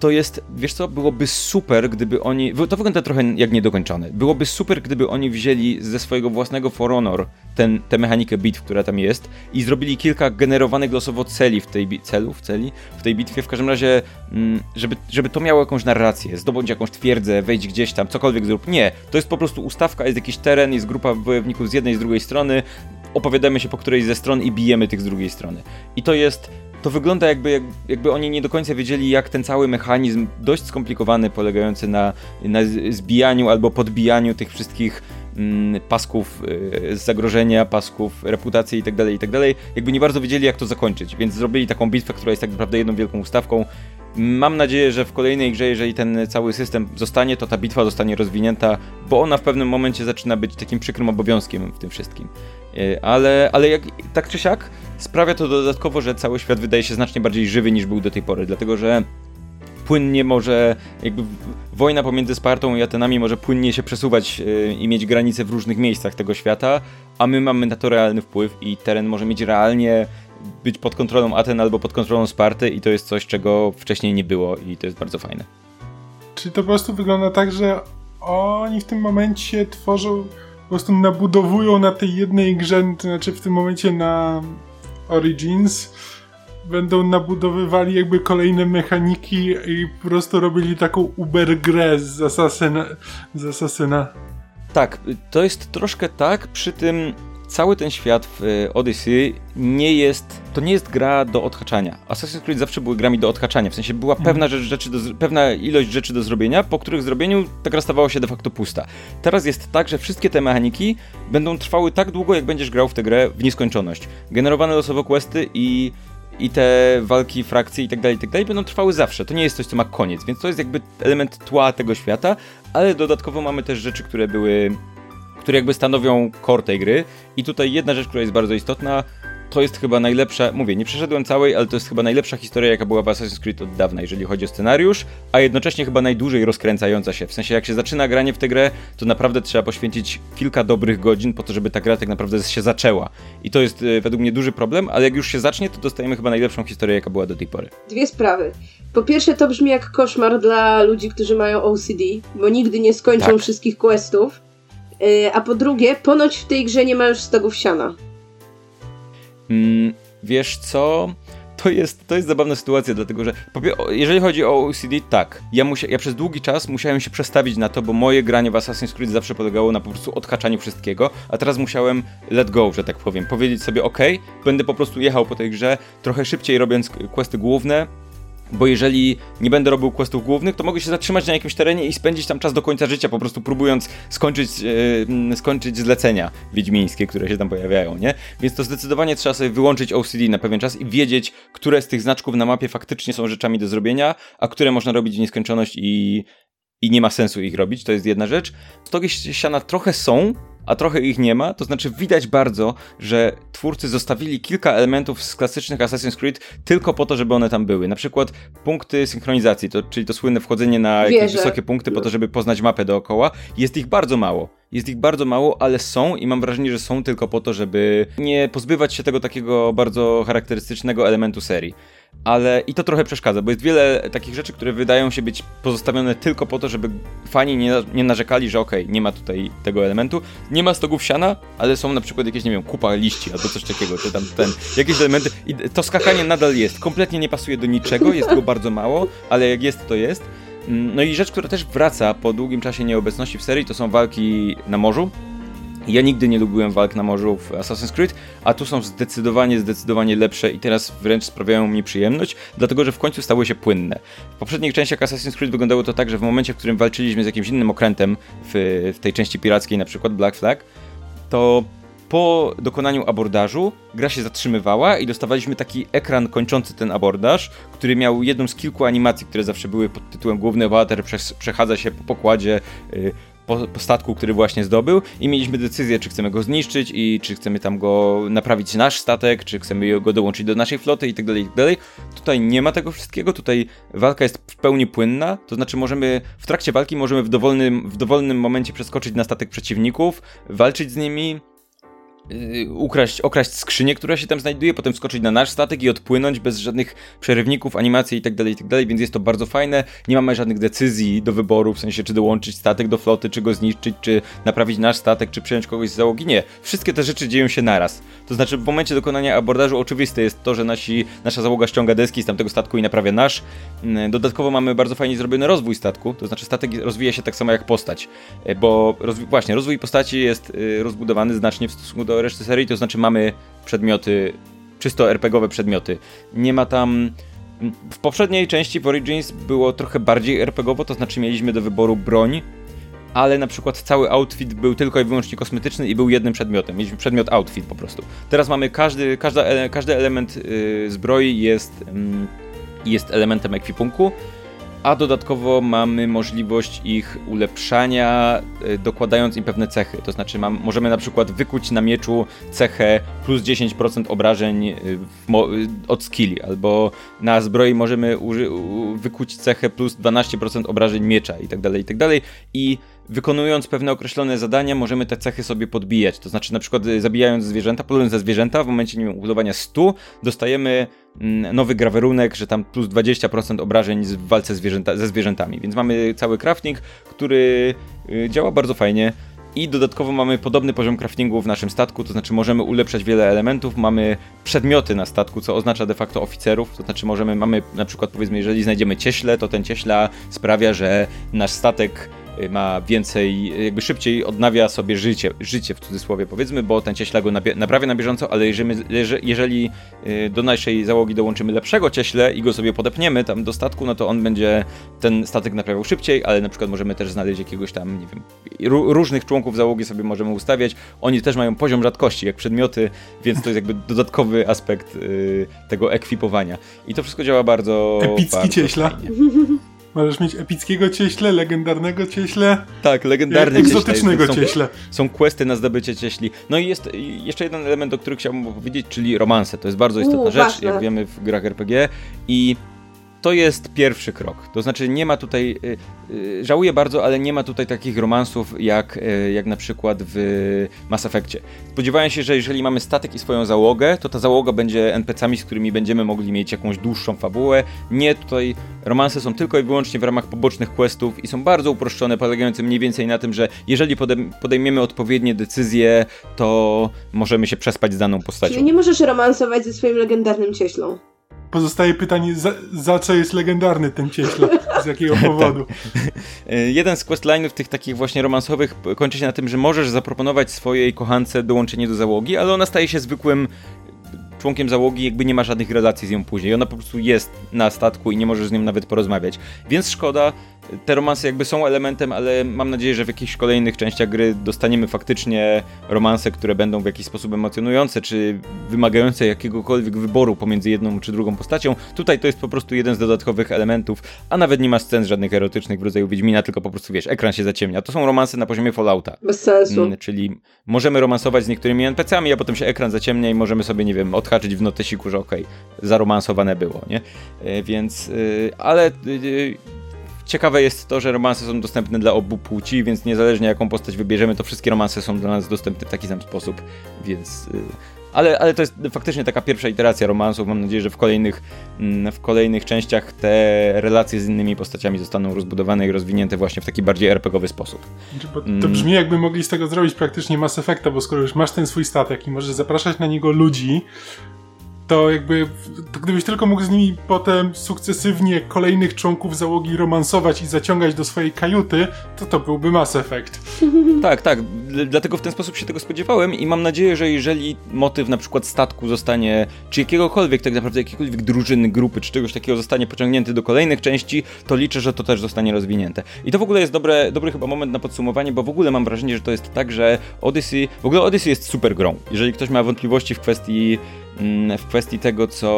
to jest, wiesz co, byłoby super, gdyby oni, to wygląda trochę jak niedokończone, byłoby super, gdyby oni wzięli ze swojego własnego For Honor ten, tę mechanikę bitw, która tam jest i zrobili kilka generowanych losowo celi w tej, celów, celi w tej bitwie, w każdym razie, mm, żeby, żeby to miało jakąś narrację, zdobądź jakąś twierdzę, wejdź gdzieś tam, cokolwiek zrób. Nie, to jest po prostu ustawka, jest jakiś teren, jest grupa wojowników z jednej i z drugiej strony, opowiadamy się po którejś ze stron i bijemy tych z drugiej strony. I to jest to wygląda jakby, jak, jakby oni nie do końca wiedzieli, jak ten cały mechanizm, dość skomplikowany, polegający na, na zbijaniu albo podbijaniu tych wszystkich mm, pasków y, zagrożenia, pasków reputacji itd., tak itd., tak jakby nie bardzo wiedzieli, jak to zakończyć, więc zrobili taką bitwę, która jest tak naprawdę jedną wielką ustawką. Mam nadzieję, że w kolejnej grze, jeżeli ten cały system zostanie, to ta bitwa zostanie rozwinięta, bo ona w pewnym momencie zaczyna być takim przykrym obowiązkiem w tym wszystkim. Y, ale, ale jak, tak czy siak, sprawia to dodatkowo, że cały świat wydaje się znacznie bardziej żywy niż był do tej pory, dlatego że płynnie może, jakby wojna pomiędzy Spartą i Atenami może płynnie się przesuwać yy, i mieć granice w różnych miejscach tego świata, a my mamy na to realny wpływ i teren może mieć realnie być pod kontrolą Aten albo pod kontrolą Sparty i to jest coś, czego wcześniej nie było i to jest bardzo fajne. Czyli to po prostu wygląda tak, że oni w tym momencie tworzą, po prostu nabudowują na tej jednej grze, to znaczy w tym momencie na Origins, będą nabudowywali jakby kolejne mechaniki i po prostu robili taką uber grę z Asasyna. Z Asasyna. Tak, to jest troszkę tak, przy tym cały ten świat w e, Odyssey nie jest, to nie jest gra do odhaczania. Assassin's Creed zawsze były grami do odhaczania, w sensie była pewna, rzecz, rzeczy do, pewna ilość rzeczy do zrobienia, po których zrobieniu ta gra stawała się de facto pusta. Teraz jest tak, że wszystkie te mechaniki będą trwały tak długo, jak będziesz grał w tę grę w nieskończoność. Generowane losowo questy i i te walki frakcji i tak dalej, i tak dalej będą trwały zawsze. To nie jest coś, co ma koniec, więc to jest jakby element tła tego świata, ale dodatkowo mamy też rzeczy, które były które jakby stanowią core tej gry. I tutaj jedna rzecz, która jest bardzo istotna, to jest chyba najlepsza, mówię, nie przeszedłem całej, ale to jest chyba najlepsza historia, jaka była w Assassin's Creed od dawna, jeżeli chodzi o scenariusz, a jednocześnie chyba najdłużej rozkręcająca się. W sensie, jak się zaczyna granie w tę grę, to naprawdę trzeba poświęcić kilka dobrych godzin po to, żeby ta gra tak naprawdę się zaczęła. I to jest e, według mnie duży problem, ale jak już się zacznie, to dostajemy chyba najlepszą historię, jaka była do tej pory. Dwie sprawy. Po pierwsze, to brzmi jak koszmar dla ludzi, którzy mają OCD, bo nigdy nie skończą tak. wszystkich questów. E, a po drugie, ponoć w tej grze nie ma już stogów siana. Mm, wiesz co? To jest, to jest zabawna sytuacja, dlatego że jeżeli chodzi o OCD, tak. Ja, musia, ja przez długi czas musiałem się przestawić na to, bo moje granie w Assassin's Creed zawsze polegało na po prostu odhaczaniu wszystkiego, a teraz musiałem let go, że tak powiem. Powiedzieć sobie, ok, będę po prostu jechał po tej grze, trochę szybciej robiąc questy główne, bo jeżeli nie będę robił questów głównych, to mogę się zatrzymać na jakimś terenie i spędzić tam czas do końca życia, po prostu próbując skończyć, yy, skończyć zlecenia wiedźmińskie, które się tam pojawiają, nie? Więc to zdecydowanie trzeba sobie wyłączyć OCD na pewien czas i wiedzieć, które z tych znaczków na mapie faktycznie są rzeczami do zrobienia, a które można robić w nieskończoność i, i nie ma sensu ich robić, to jest jedna rzecz. Stogi siana trochę są, a trochę ich nie ma, to znaczy widać bardzo, że twórcy zostawili kilka elementów z klasycznych Assassin's Creed tylko po to, żeby one tam były. Na przykład punkty synchronizacji, to, czyli to słynne wchodzenie na jakieś wysokie punkty po to, żeby poznać mapę dookoła. Jest ich bardzo mało. Jest ich bardzo mało, ale są i mam wrażenie, że są tylko po to, żeby nie pozbywać się tego takiego bardzo charakterystycznego elementu serii ale i to trochę przeszkadza, bo jest wiele takich rzeczy, które wydają się być pozostawione tylko po to, żeby fani nie, nie narzekali, że okej, okay, nie ma tutaj tego elementu. Nie ma stogów siana, ale są na przykład jakieś, nie wiem, kupa liści albo coś takiego, czy tam ten, jakieś elementy. I to skakanie nadal jest. Kompletnie nie pasuje do niczego, jest go bardzo mało, ale jak jest, to jest. Mm, no i rzecz, która też wraca po długim czasie nieobecności w serii, to są walki na morzu. Ja nigdy nie lubiłem walk na morzu w Assassin's Creed, a tu są zdecydowanie, zdecydowanie lepsze i teraz wręcz sprawiają mi przyjemność, dlatego że w końcu stały się płynne. W poprzednich częściach Assassin's Creed wyglądało to tak, że w momencie, w którym walczyliśmy z jakimś innym okrętem w, w tej części pirackiej, na przykład Black Flag, to po dokonaniu abordażu gra się zatrzymywała i dostawaliśmy taki ekran kończący ten abordaż, który miał jedną z kilku animacji, które zawsze były pod tytułem główny bohater przechadza się po pokładzie, y, po, po, statku, który właśnie zdobył i mieliśmy decyzję, czy chcemy go zniszczyć i czy chcemy tam go naprawić nasz statek, czy chcemy go dołączyć do naszej floty i tak dalej, i tak dalej. Tutaj nie ma tego wszystkiego, tutaj walka jest w pełni płynna, to znaczy możemy, w trakcie walki możemy w dowolnym, w dowolnym momencie przeskoczyć na statek przeciwników, walczyć z nimi, ukraść, okraść skrzynię, która się tam znajduje, potem skoczyć na nasz statek i odpłynąć bez żadnych przerywników, animacji itd., tak itd., tak więc jest to bardzo fajne. Nie mamy żadnych decyzji do wyboru, w sensie czy dołączyć statek do floty, czy go zniszczyć, czy naprawić nasz statek, czy przyjąć kogoś z załogi. Nie. Wszystkie te rzeczy dzieją się naraz. To znaczy w momencie dokonania abordażu oczywiste jest to, że nasi, nasza załoga ściąga deski z tamtego statku i naprawia nasz. Mm, dodatkowo mamy bardzo fajnie zrobiony rozwój statku, to znaczy statek rozwija się tak samo jak postać, e, bo właśnie rozwój postaci jest y, rozbudowany znacznie w stosunku do do reszty serii, to znaczy mamy przedmioty, czysto RPGowe przedmioty. Nie ma tam... W poprzedniej części w Origins było trochę bardziej RPGowo, to znaczy mieliśmy do wyboru broń, ale na przykład cały outfit był tylko i wyłącznie kosmetyczny i był jednym przedmiotem. Mieliśmy przedmiot outfit po prostu. Teraz mamy każdy, każda, każdy element yy, zbroi jest, yy, jest elementem ekwipunku a dodatkowo mamy możliwość ich ulepszania, y, dokładając im pewne cechy. To znaczy mam, możemy na przykład wykuć na mieczu cechę plus 10% obrażeń y, od skilli, albo na zbroi możemy wykuć cechę plus 12% obrażeń miecza i tak dalej, i tak. I wykonując pewne określone zadania, możemy te cechy sobie podbijać. To znaczy, na przykład, y, zabijając zwierzęta, polując za zwierzęta, w momencie nie wiem, budowania 100, dostajemy mm, nowy grawerunek, że tam plus 20% obrażeń w walce zwierzęta, ze zwierzętami. Więc mamy cały crafting, który y, działa bardzo fajnie. I dodatkowo mamy podobny poziom craftingu w naszym statku, to znaczy możemy ulepszać wiele elementów, mamy przedmioty na statku, co oznacza de facto oficerów, to znaczy możemy, mamy na przykład powiedzmy, jeżeli znajdziemy cieśle, to ten cieśla sprawia, że nasz statek ma więcej, jakby szybciej odnawia sobie życie, życie w cudzysłowie powiedzmy, bo ten cieśla go naprawia na bieżąco, ale jeżeli, jeżeli y, do naszej załogi dołączymy lepszego cieśle i go sobie podepniemy tam do statku, no to on będzie ten statek naprawiał szybciej, ale na przykład możemy też znaleźć jakiegoś tam, nie wiem, różnych członków załogi sobie możemy ustawiać. Oni też mają poziom rzadkości, jak przedmioty, więc to jest jakby dodatkowy aspekt y, tego ekwipowania. I to wszystko działa bardzo. Epicki bardzo cieśla. Fajnie. Możesz mieć epickiego cieśle, legendarnego cieśle. Tak, legendarny egzotycznego cieśle. cieśle. Są questy na zdobycie cieśli. No i jest jeszcze jeden element, o którym chciałbym powiedzieć, czyli romanse. To jest bardzo istotna U, rzecz, ważne. jak wiemy w grach RPG. I to jest pierwszy krok. To znaczy nie ma tutaj, y, y, żałuję bardzo, ale nie ma tutaj takich romansów jak, y, jak na przykład w Mass Effectie. Spodziewałem się, że jeżeli mamy statek i swoją załogę, to ta załoga będzie NPC-ami, z którymi będziemy mogli mieć jakąś dłuższą fabułę. Nie, tutaj romanse są tylko i wyłącznie w ramach pobocznych questów i są bardzo uproszczone, polegające mniej więcej na tym, że jeżeli podejmiemy odpowiednie decyzje, to możemy się przespać z daną postacią. Czyli nie możesz romansować ze swoim legendarnym cieślą pozostaje pytanie, za, za, co jest legendarny ten cieśla? Z jakiego tak. powodu? Jeden z questline'ów tych takich właśnie romansowych kończy się na tym, że możesz zaproponować swojej kochance dołączenie do załogi, ale ona staje się zwykłym członkiem załogi, jakby nie ma żadnych relacji z nią później. Ona po prostu jest na statku i nie możesz z nią nawet porozmawiać. Więc szkoda, te romanse jakby są elementem, ale mam nadzieję, że w jakichś kolejnych częściach gry dostaniemy faktycznie romanse, które będą w jakiś sposób emocjonujące, czy wymagające jakiegokolwiek wyboru pomiędzy jedną czy drugą postacią. Tutaj to jest po prostu jeden z dodatkowych elementów, a nawet nie ma scen żadnych erotycznych w rodzaju Wiedźmina, tylko po prostu wiesz, ekran się zaciemnia. To są romanse na poziomie Fallouta. Bez sensu. Mm, czyli możemy romansować z niektórymi NPC-ami, a potem się ekran zaciemnia i możemy sobie, nie wiem, odhaczyć w notesiku, że okej, okay, zaromansowane było, nie? E, więc, y, ale y, Ciekawe jest to, że romanse są dostępne dla obu płci, więc niezależnie jaką postać wybierzemy, to wszystkie romanse są dla nas dostępne w taki sam sposób, więc... Y, ale, ale to jest faktycznie taka pierwsza iteracja romansów. Mam nadzieję, że w kolejnych, mm, w kolejnych częściach te relacje z innymi postaciami zostaną rozbudowane i rozwinięte właśnie w taki bardziej RPGowy sposób. Znaczy, to mm. brzmi jakby mogli z tego zrobić praktycznie Mass Effecta, bo skoro już masz ten swój statek i możesz zapraszać na niego ludzi, to jakby, to gdybyś tylko mógł z nimi potem sukcesywnie kolejnych członków załogi romansować i zaciągać do swojej kajuty, to to byłby Mass Effect. Tak, tak. Dlatego w ten sposób się tego spodziewałem i mam nadzieję, że jeżeli motyw na przykład statku zostanie, czy jakiegokolwiek, tak naprawdę jakiejkolwiek drużyny, grupy, czy czegoś takiego zostanie pociągnięty do kolejnych części, to liczę, że to też zostanie rozwinięte. I to w ogóle jest dobre, dobry chyba moment na podsumowanie, bo w ogóle mam wrażenie, że to jest tak, że Odyssey, w ogóle Odyssey jest super grą. Jeżeli ktoś ma wątpliwości w kwestii w kwestii tego, co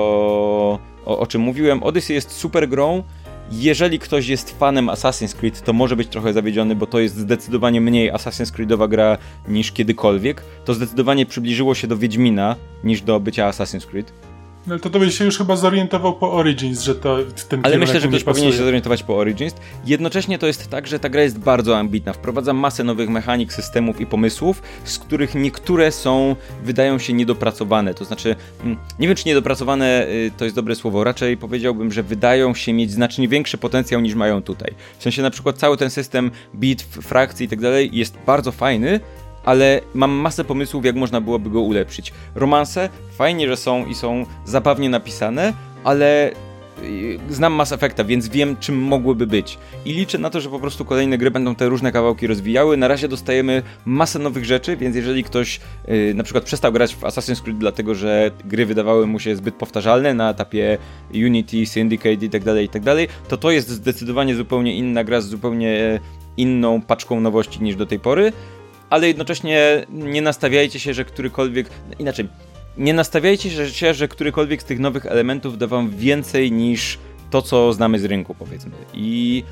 o, o czym mówiłem. Odyssey jest super grą. Jeżeli ktoś jest fanem Assassin's Creed, to może być trochę zawiedziony, bo to jest zdecydowanie mniej Assassin's Creedowa gra niż kiedykolwiek. To zdecydowanie przybliżyło się do Wiedźmina niż do bycia Assassin's Creed. No to to byś się już chyba zorientował po Origins, że to ten Ale myślę, że ktoś powinien się zorientować po Origins. Jednocześnie to jest tak, że ta gra jest bardzo ambitna. Wprowadza masę nowych mechanik, systemów i pomysłów, z których niektóre są, wydają się niedopracowane. To znaczy, mm, nie wiem czy niedopracowane y, to jest dobre słowo, raczej powiedziałbym, że wydają się mieć znacznie większy potencjał niż mają tutaj. W sensie na przykład cały ten system bitw, frakcji i tak dalej jest bardzo fajny, ale mam masę pomysłów, jak można byłoby go ulepszyć. Romanse fajnie, że są i są zabawnie napisane, ale y, znam Mass Effecta, więc wiem, czym mogłyby być. I liczę na to, że po prostu kolejne gry będą te różne kawałki rozwijały. Na razie dostajemy masę nowych rzeczy, więc jeżeli ktoś yy, na przykład przestał grać w Assassin's Creed dlatego, że gry wydawały mu się zbyt powtarzalne na etapie Unity, Syndicate itd., tak itd., tak to to jest zdecydowanie zupełnie inna gra z zupełnie inną paczką nowości niż do tej pory ale jednocześnie nie nastawiajcie się, że którykolwiek. Inaczej, nie nastawiajcie się, że którykolwiek z tych nowych elementów da wam więcej niż to, co znamy z rynku, powiedzmy. I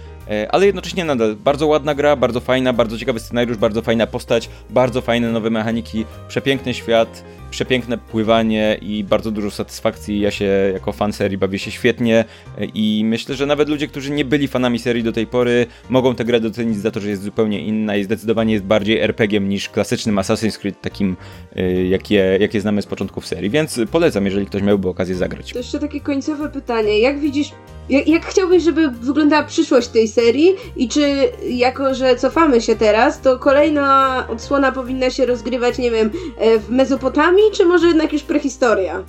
ale jednocześnie nadal bardzo ładna gra, bardzo fajna, bardzo ciekawy scenariusz, bardzo fajna postać, bardzo fajne nowe mechaniki, przepiękny świat, przepiękne pływanie i bardzo dużo satysfakcji. Ja się jako fan serii bawię się świetnie e, i myślę, że nawet ludzie, którzy nie byli fanami serii do tej pory, mogą tę grę docenić za to, że jest zupełnie inna i zdecydowanie jest bardziej RPG-iem niż klasycznym Assassin's Creed, takim e, jakie, jakie znamy z początków serii. Więc polecam, jeżeli ktoś miałby okazję zagrać. To jeszcze takie końcowe pytanie. Jak widzisz jak, jak, chciałbyś, żeby wyglądała przyszłość tej serii i czy jako, że cofamy się teraz, to kolejna odsłona powinna się rozgrywać, nie wiem, e, w Mezopotamii, czy może jednak już prehistoria?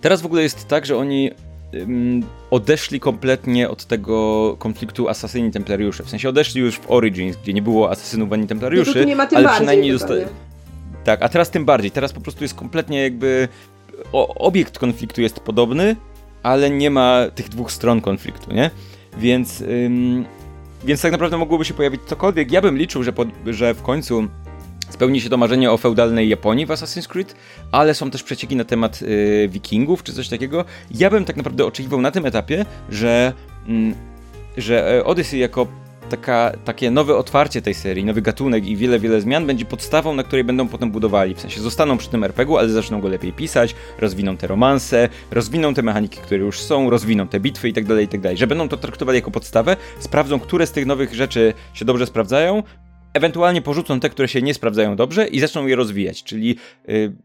Teraz w ogóle jest tak, że oni um, odeszli kompletnie od tego konfliktu asasyni templariusze. W sensie odeszli już w Origins, gdzie nie było asasynów ani templariuszy, no nie ma tym ale bardziej przynajmniej dosta- Tak, a teraz tym bardziej. Teraz po prostu jest kompletnie jakby o, obiekt konfliktu jest podobny, ale nie ma tych dwóch stron konfliktu, nie? Więc, ym, więc tak naprawdę mogłoby się pojawić cokolwiek. Ja bym liczył, że, pod, że w końcu spełni się to marzenie o feudalnej Japonii w Assassin's Creed, ale są też przecieki na temat y, wikingów czy coś takiego. Ja bym tak naprawdę oczekiwał na tym etapie, że, mm, że e, Odyssey jako taka, takie nowe otwarcie tej serii, nowy gatunek i wiele, wiele zmian będzie podstawą, na której będą potem budowali. W sensie zostaną przy tym RPG-u, ale zaczną go lepiej pisać, rozwiną te romanse, rozwiną te mechaniki, które już są, rozwiną te bitwy itd., tak itd. Tak Że będą to traktowali jako podstawę, sprawdzą, które z tych nowych rzeczy się dobrze sprawdzają, ewentualnie porzucą te, które się nie sprawdzają dobrze i zaczną je rozwijać. Czyli yy,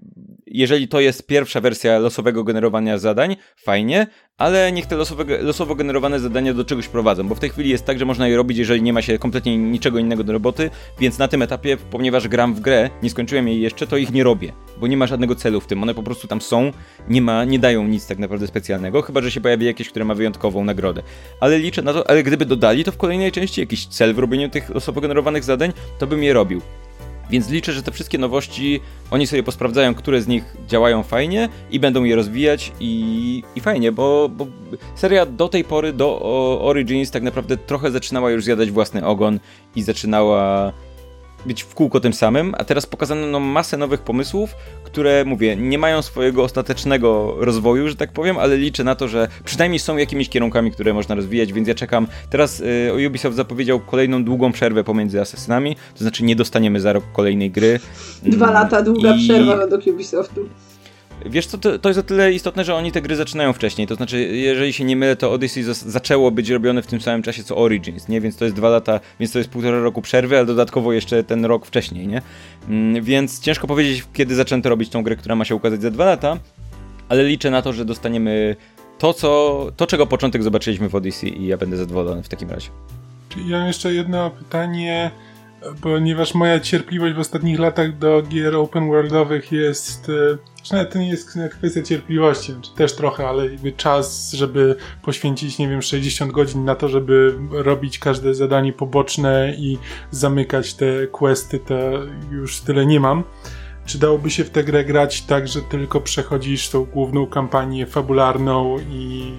jeżeli to jest pierwsza wersja losowego generowania zadań, fajnie, ale niech te losowe, losowo generowane zadania do czegoś prowadzą, bo w tej chwili jest tak, że można je robić, jeżeli nie ma się kompletnie niczego innego do roboty, więc na tym etapie, ponieważ gram w grę, nie skończyłem jej jeszcze, to ich nie robię, bo nie ma żadnego celu w tym, one po prostu tam są, nie ma, nie dają nic tak naprawdę specjalnego, chyba, że się pojawi jakieś, które ma wyjątkową nagrodę. Ale liczę na to, ale gdyby dodali to w kolejnej części jakiś cel w robieniu tych losowo generowanych zadań, to bym je robił. Więc liczę, że te wszystkie nowości oni sobie posprawdzają, które z nich działają fajnie i będą je rozwijać i, i fajnie, bo, bo seria do tej pory, do Origins tak naprawdę trochę zaczynała już zjadać własny ogon i zaczynała być w kółko tym samym, a teraz pokazano nam masę nowych pomysłów, które, mówię, nie mają swojego ostatecznego rozwoju, że tak powiem, ale liczę na to, że przynajmniej są jakimiś kierunkami, które można rozwijać, więc ja czekam. Teraz y, Ubisoft zapowiedział kolejną długą przerwę pomiędzy Assassinami, to znaczy nie dostaniemy za rok kolejnej gry. Dwa lata długa I... przerwa według Ubisoftu. Wiesz co, to, to, jest o tyle istotne, że oni te gry zaczynają wcześniej. To znaczy, jeżeli się nie mylę, to Odyssey zaczęło być robione w tym samym czasie co Origins, nie? Więc to jest dwa lata, więc to jest półtora roku przerwy, ale dodatkowo jeszcze ten rok wcześniej, nie? Mm, więc ciężko powiedzieć, kiedy zaczęto robić tą grę, która ma się ukazać za dwa lata, ale liczę na to, że dostaniemy to, co, to czego początek zobaczyliśmy w Odyssey i ja będę zadowolony w takim razie. Ja mam jeszcze jedno pytanie ponieważ moja cierpliwość w ostatnich latach do gier open worldowych jest. To nie jest kwestia cierpliwości, czy też trochę, ale jakby czas, żeby poświęcić, nie wiem, 60 godzin na to, żeby robić każde zadanie poboczne i zamykać te questy, to już tyle nie mam. Czy dałoby się w tę grę grać tak, że tylko przechodzisz tą główną kampanię fabularną i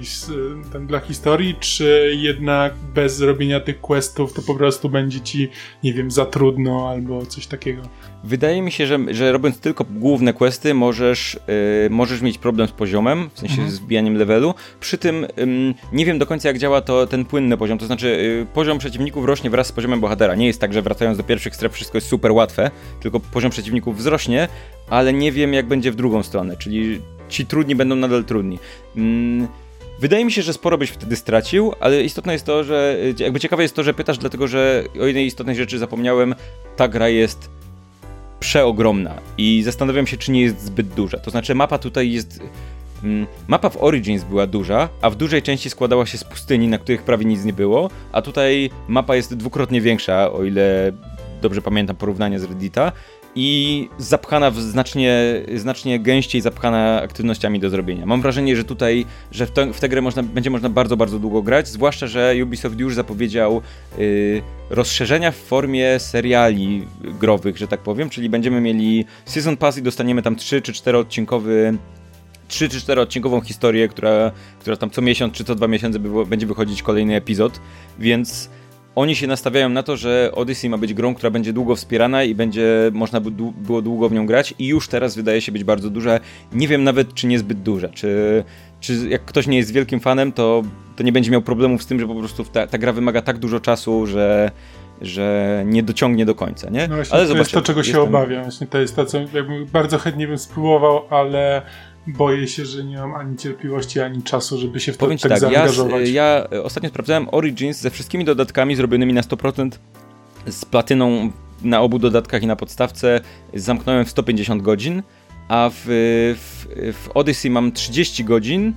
ten dla historii, czy jednak bez robienia tych questów to po prostu będzie ci, nie wiem, za trudno albo coś takiego? Wydaje mi się, że, że robiąc tylko główne questy możesz, yy, możesz mieć problem z poziomem, w sensie mhm. z wbijaniem levelu. Przy tym yy, nie wiem do końca jak działa to ten płynny poziom, to znaczy yy, poziom przeciwników rośnie wraz z poziomem bohatera. Nie jest tak, że wracając do pierwszych stref wszystko jest super łatwe, tylko poziom przeciwników wzrośnie, ale nie wiem jak będzie w drugą stronę, czyli ci trudni będą nadal trudni. Wydaje mi się, że sporo byś wtedy stracił, ale istotne jest to, że jakby ciekawe jest to, że pytasz, dlatego że o jednej istotnej rzeczy zapomniałem, ta gra jest przeogromna i zastanawiam się, czy nie jest zbyt duża. To znaczy, mapa tutaj jest. Mm, mapa w Origins była duża, a w dużej części składała się z pustyni, na których prawie nic nie było, a tutaj mapa jest dwukrotnie większa, o ile dobrze pamiętam porównanie z Reddita i zapchana w znacznie, znacznie gęściej zapchana aktywnościami do zrobienia. Mam wrażenie, że tutaj, że w, te, w tę grę można, będzie można bardzo, bardzo długo grać, zwłaszcza, że Ubisoft już zapowiedział yy, rozszerzenia w formie seriali growych, że tak powiem, czyli będziemy mieli Season Pass i dostaniemy tam 3 czy 4 odcinkowy 3 czy 4 odcinkową historię, która, która tam co miesiąc czy co dwa miesiące będzie wychodzić kolejny epizod, więc oni się nastawiają na to, że Odyssey ma być grą, która będzie długo wspierana i będzie można było długo w nią grać i już teraz wydaje się być bardzo duża. Nie wiem nawet, czy niezbyt duża, czy czy jak ktoś nie jest wielkim fanem, to, to nie będzie miał problemów z tym, że po prostu ta, ta gra wymaga tak dużo czasu, że, że nie dociągnie do końca, nie? No właśnie, ale to jest to, czego się jestem- obawiam. Właśnie to jest to, co bardzo chętnie bym spróbował, ale boję się, że nie mam ani cierpliwości, ani czasu, żeby się w to Powiem tak, tak, ja, zaangażować. ja e, ostatnio sprawdzałem Origins ze wszystkimi dodatkami zrobionymi na 100% z platyną na obu dodatkach i na podstawce zamknąłem w 150 godzin, a w, w, w Odyssey mam 30 godzin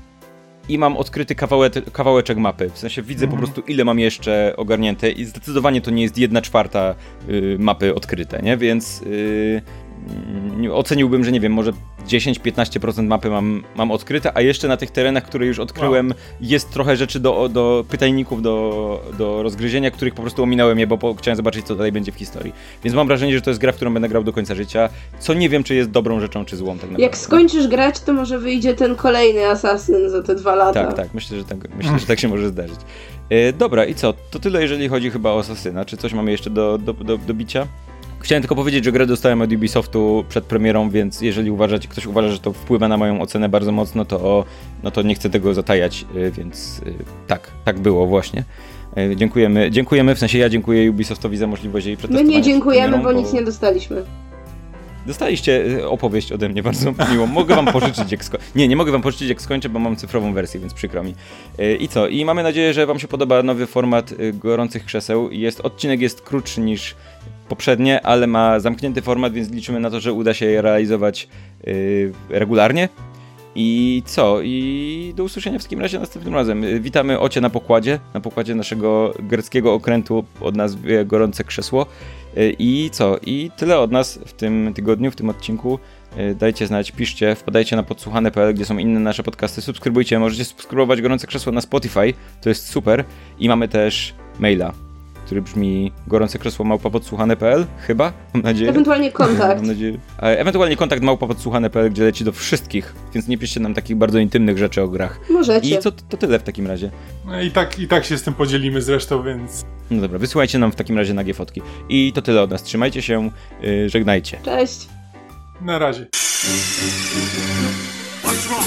i mam odkryty kawałek, kawałeczek mapy. W sensie widzę po prostu ile mam jeszcze ogarnięte i zdecydowanie to nie jest jedna czwarta y, mapy odkryte, nie? Więc y, oceniłbym, że nie wiem, może 10-15% mapy mam, mam odkryte, a jeszcze na tych terenach, które już odkryłem, jest trochę rzeczy do, do pytajników, do, do rozgryzienia, których po prostu ominąłem je, bo po, chciałem zobaczyć, co dalej będzie w historii. Więc mam wrażenie, że to jest gra, w którą będę grał do końca życia, co nie wiem, czy jest dobrą rzeczą, czy złą tak naprawdę. Jak skończysz grać, to może wyjdzie ten kolejny Assassin za te dwa lata. Tak, tak, myślę, że tak, myślę, że tak się może zdarzyć. E, dobra, i co? To tyle, jeżeli chodzi chyba o Asasyna. Czy coś mamy jeszcze do, do, do, do bicia? Chciałem tylko powiedzieć, że grę dostałem od Ubisoftu przed premierą, więc jeżeli uważacie, ktoś uważa, że to wpływa na moją ocenę bardzo mocno, to, no to nie chcę tego zatajać, e, więc e, tak, tak było właśnie. E, Dziękujemy, dziękujemy, w sensie ja dziękuję Ubisoftowi za możliwość jej My przetestowania. nie przed dziękujemy, premierą, bo nic nie dostaliśmy. Dostaliście opowieść ode mnie bardzo miłą. Mogę wam pożyczyć jak sko- Nie, nie mogę wam pożyczyć jak skończę, bo mam cyfrową wersję, więc przykro mi. I co? I mamy nadzieję, że wam się podoba nowy format gorących krzeseł. Jest, odcinek jest krótszy niż poprzednie, ale ma zamknięty format, więc liczymy na to, że uda się je realizować e, regularnie. I co? I do usłyszenia w takim razie następnym razem. E, Witamy Ocie na pokładzie, na pokładzie naszego greckiego okrętu o nazwie Gorące Krzesło. Y, I co? I tyle od nas w tym tygodniu, w tym odcinku. Y, Dajcie znać, piszcie, wpadajcie na podsłuchane.pl, gdzie są inne nasze podcasty. Subskrybujcie, możecie subskrybować Gorące Krzesło na Spotify, to jest super. I mamy też maila, który brzmi gorące krzesło małpa podsłuchane.pl, chyba, mam nadzieję. Ewentualnie kontakt. Mam nadzieję. Ewentualnie kontakt małpa podsłuchane.pl, gdzie leci do wszystkich, więc nie piszcie nam takich bardzo intymnych rzeczy o grach. Możecie. I co, to tyle w takim razie. No I tak, I tak się z tym podzielimy zresztą, więc No dobra, wysyłajcie nam w takim razie nagie fotki. I to tyle od nas. Trzymajcie się, yy, żegnajcie. Cześć. na razie. What's wrong?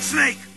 Snake!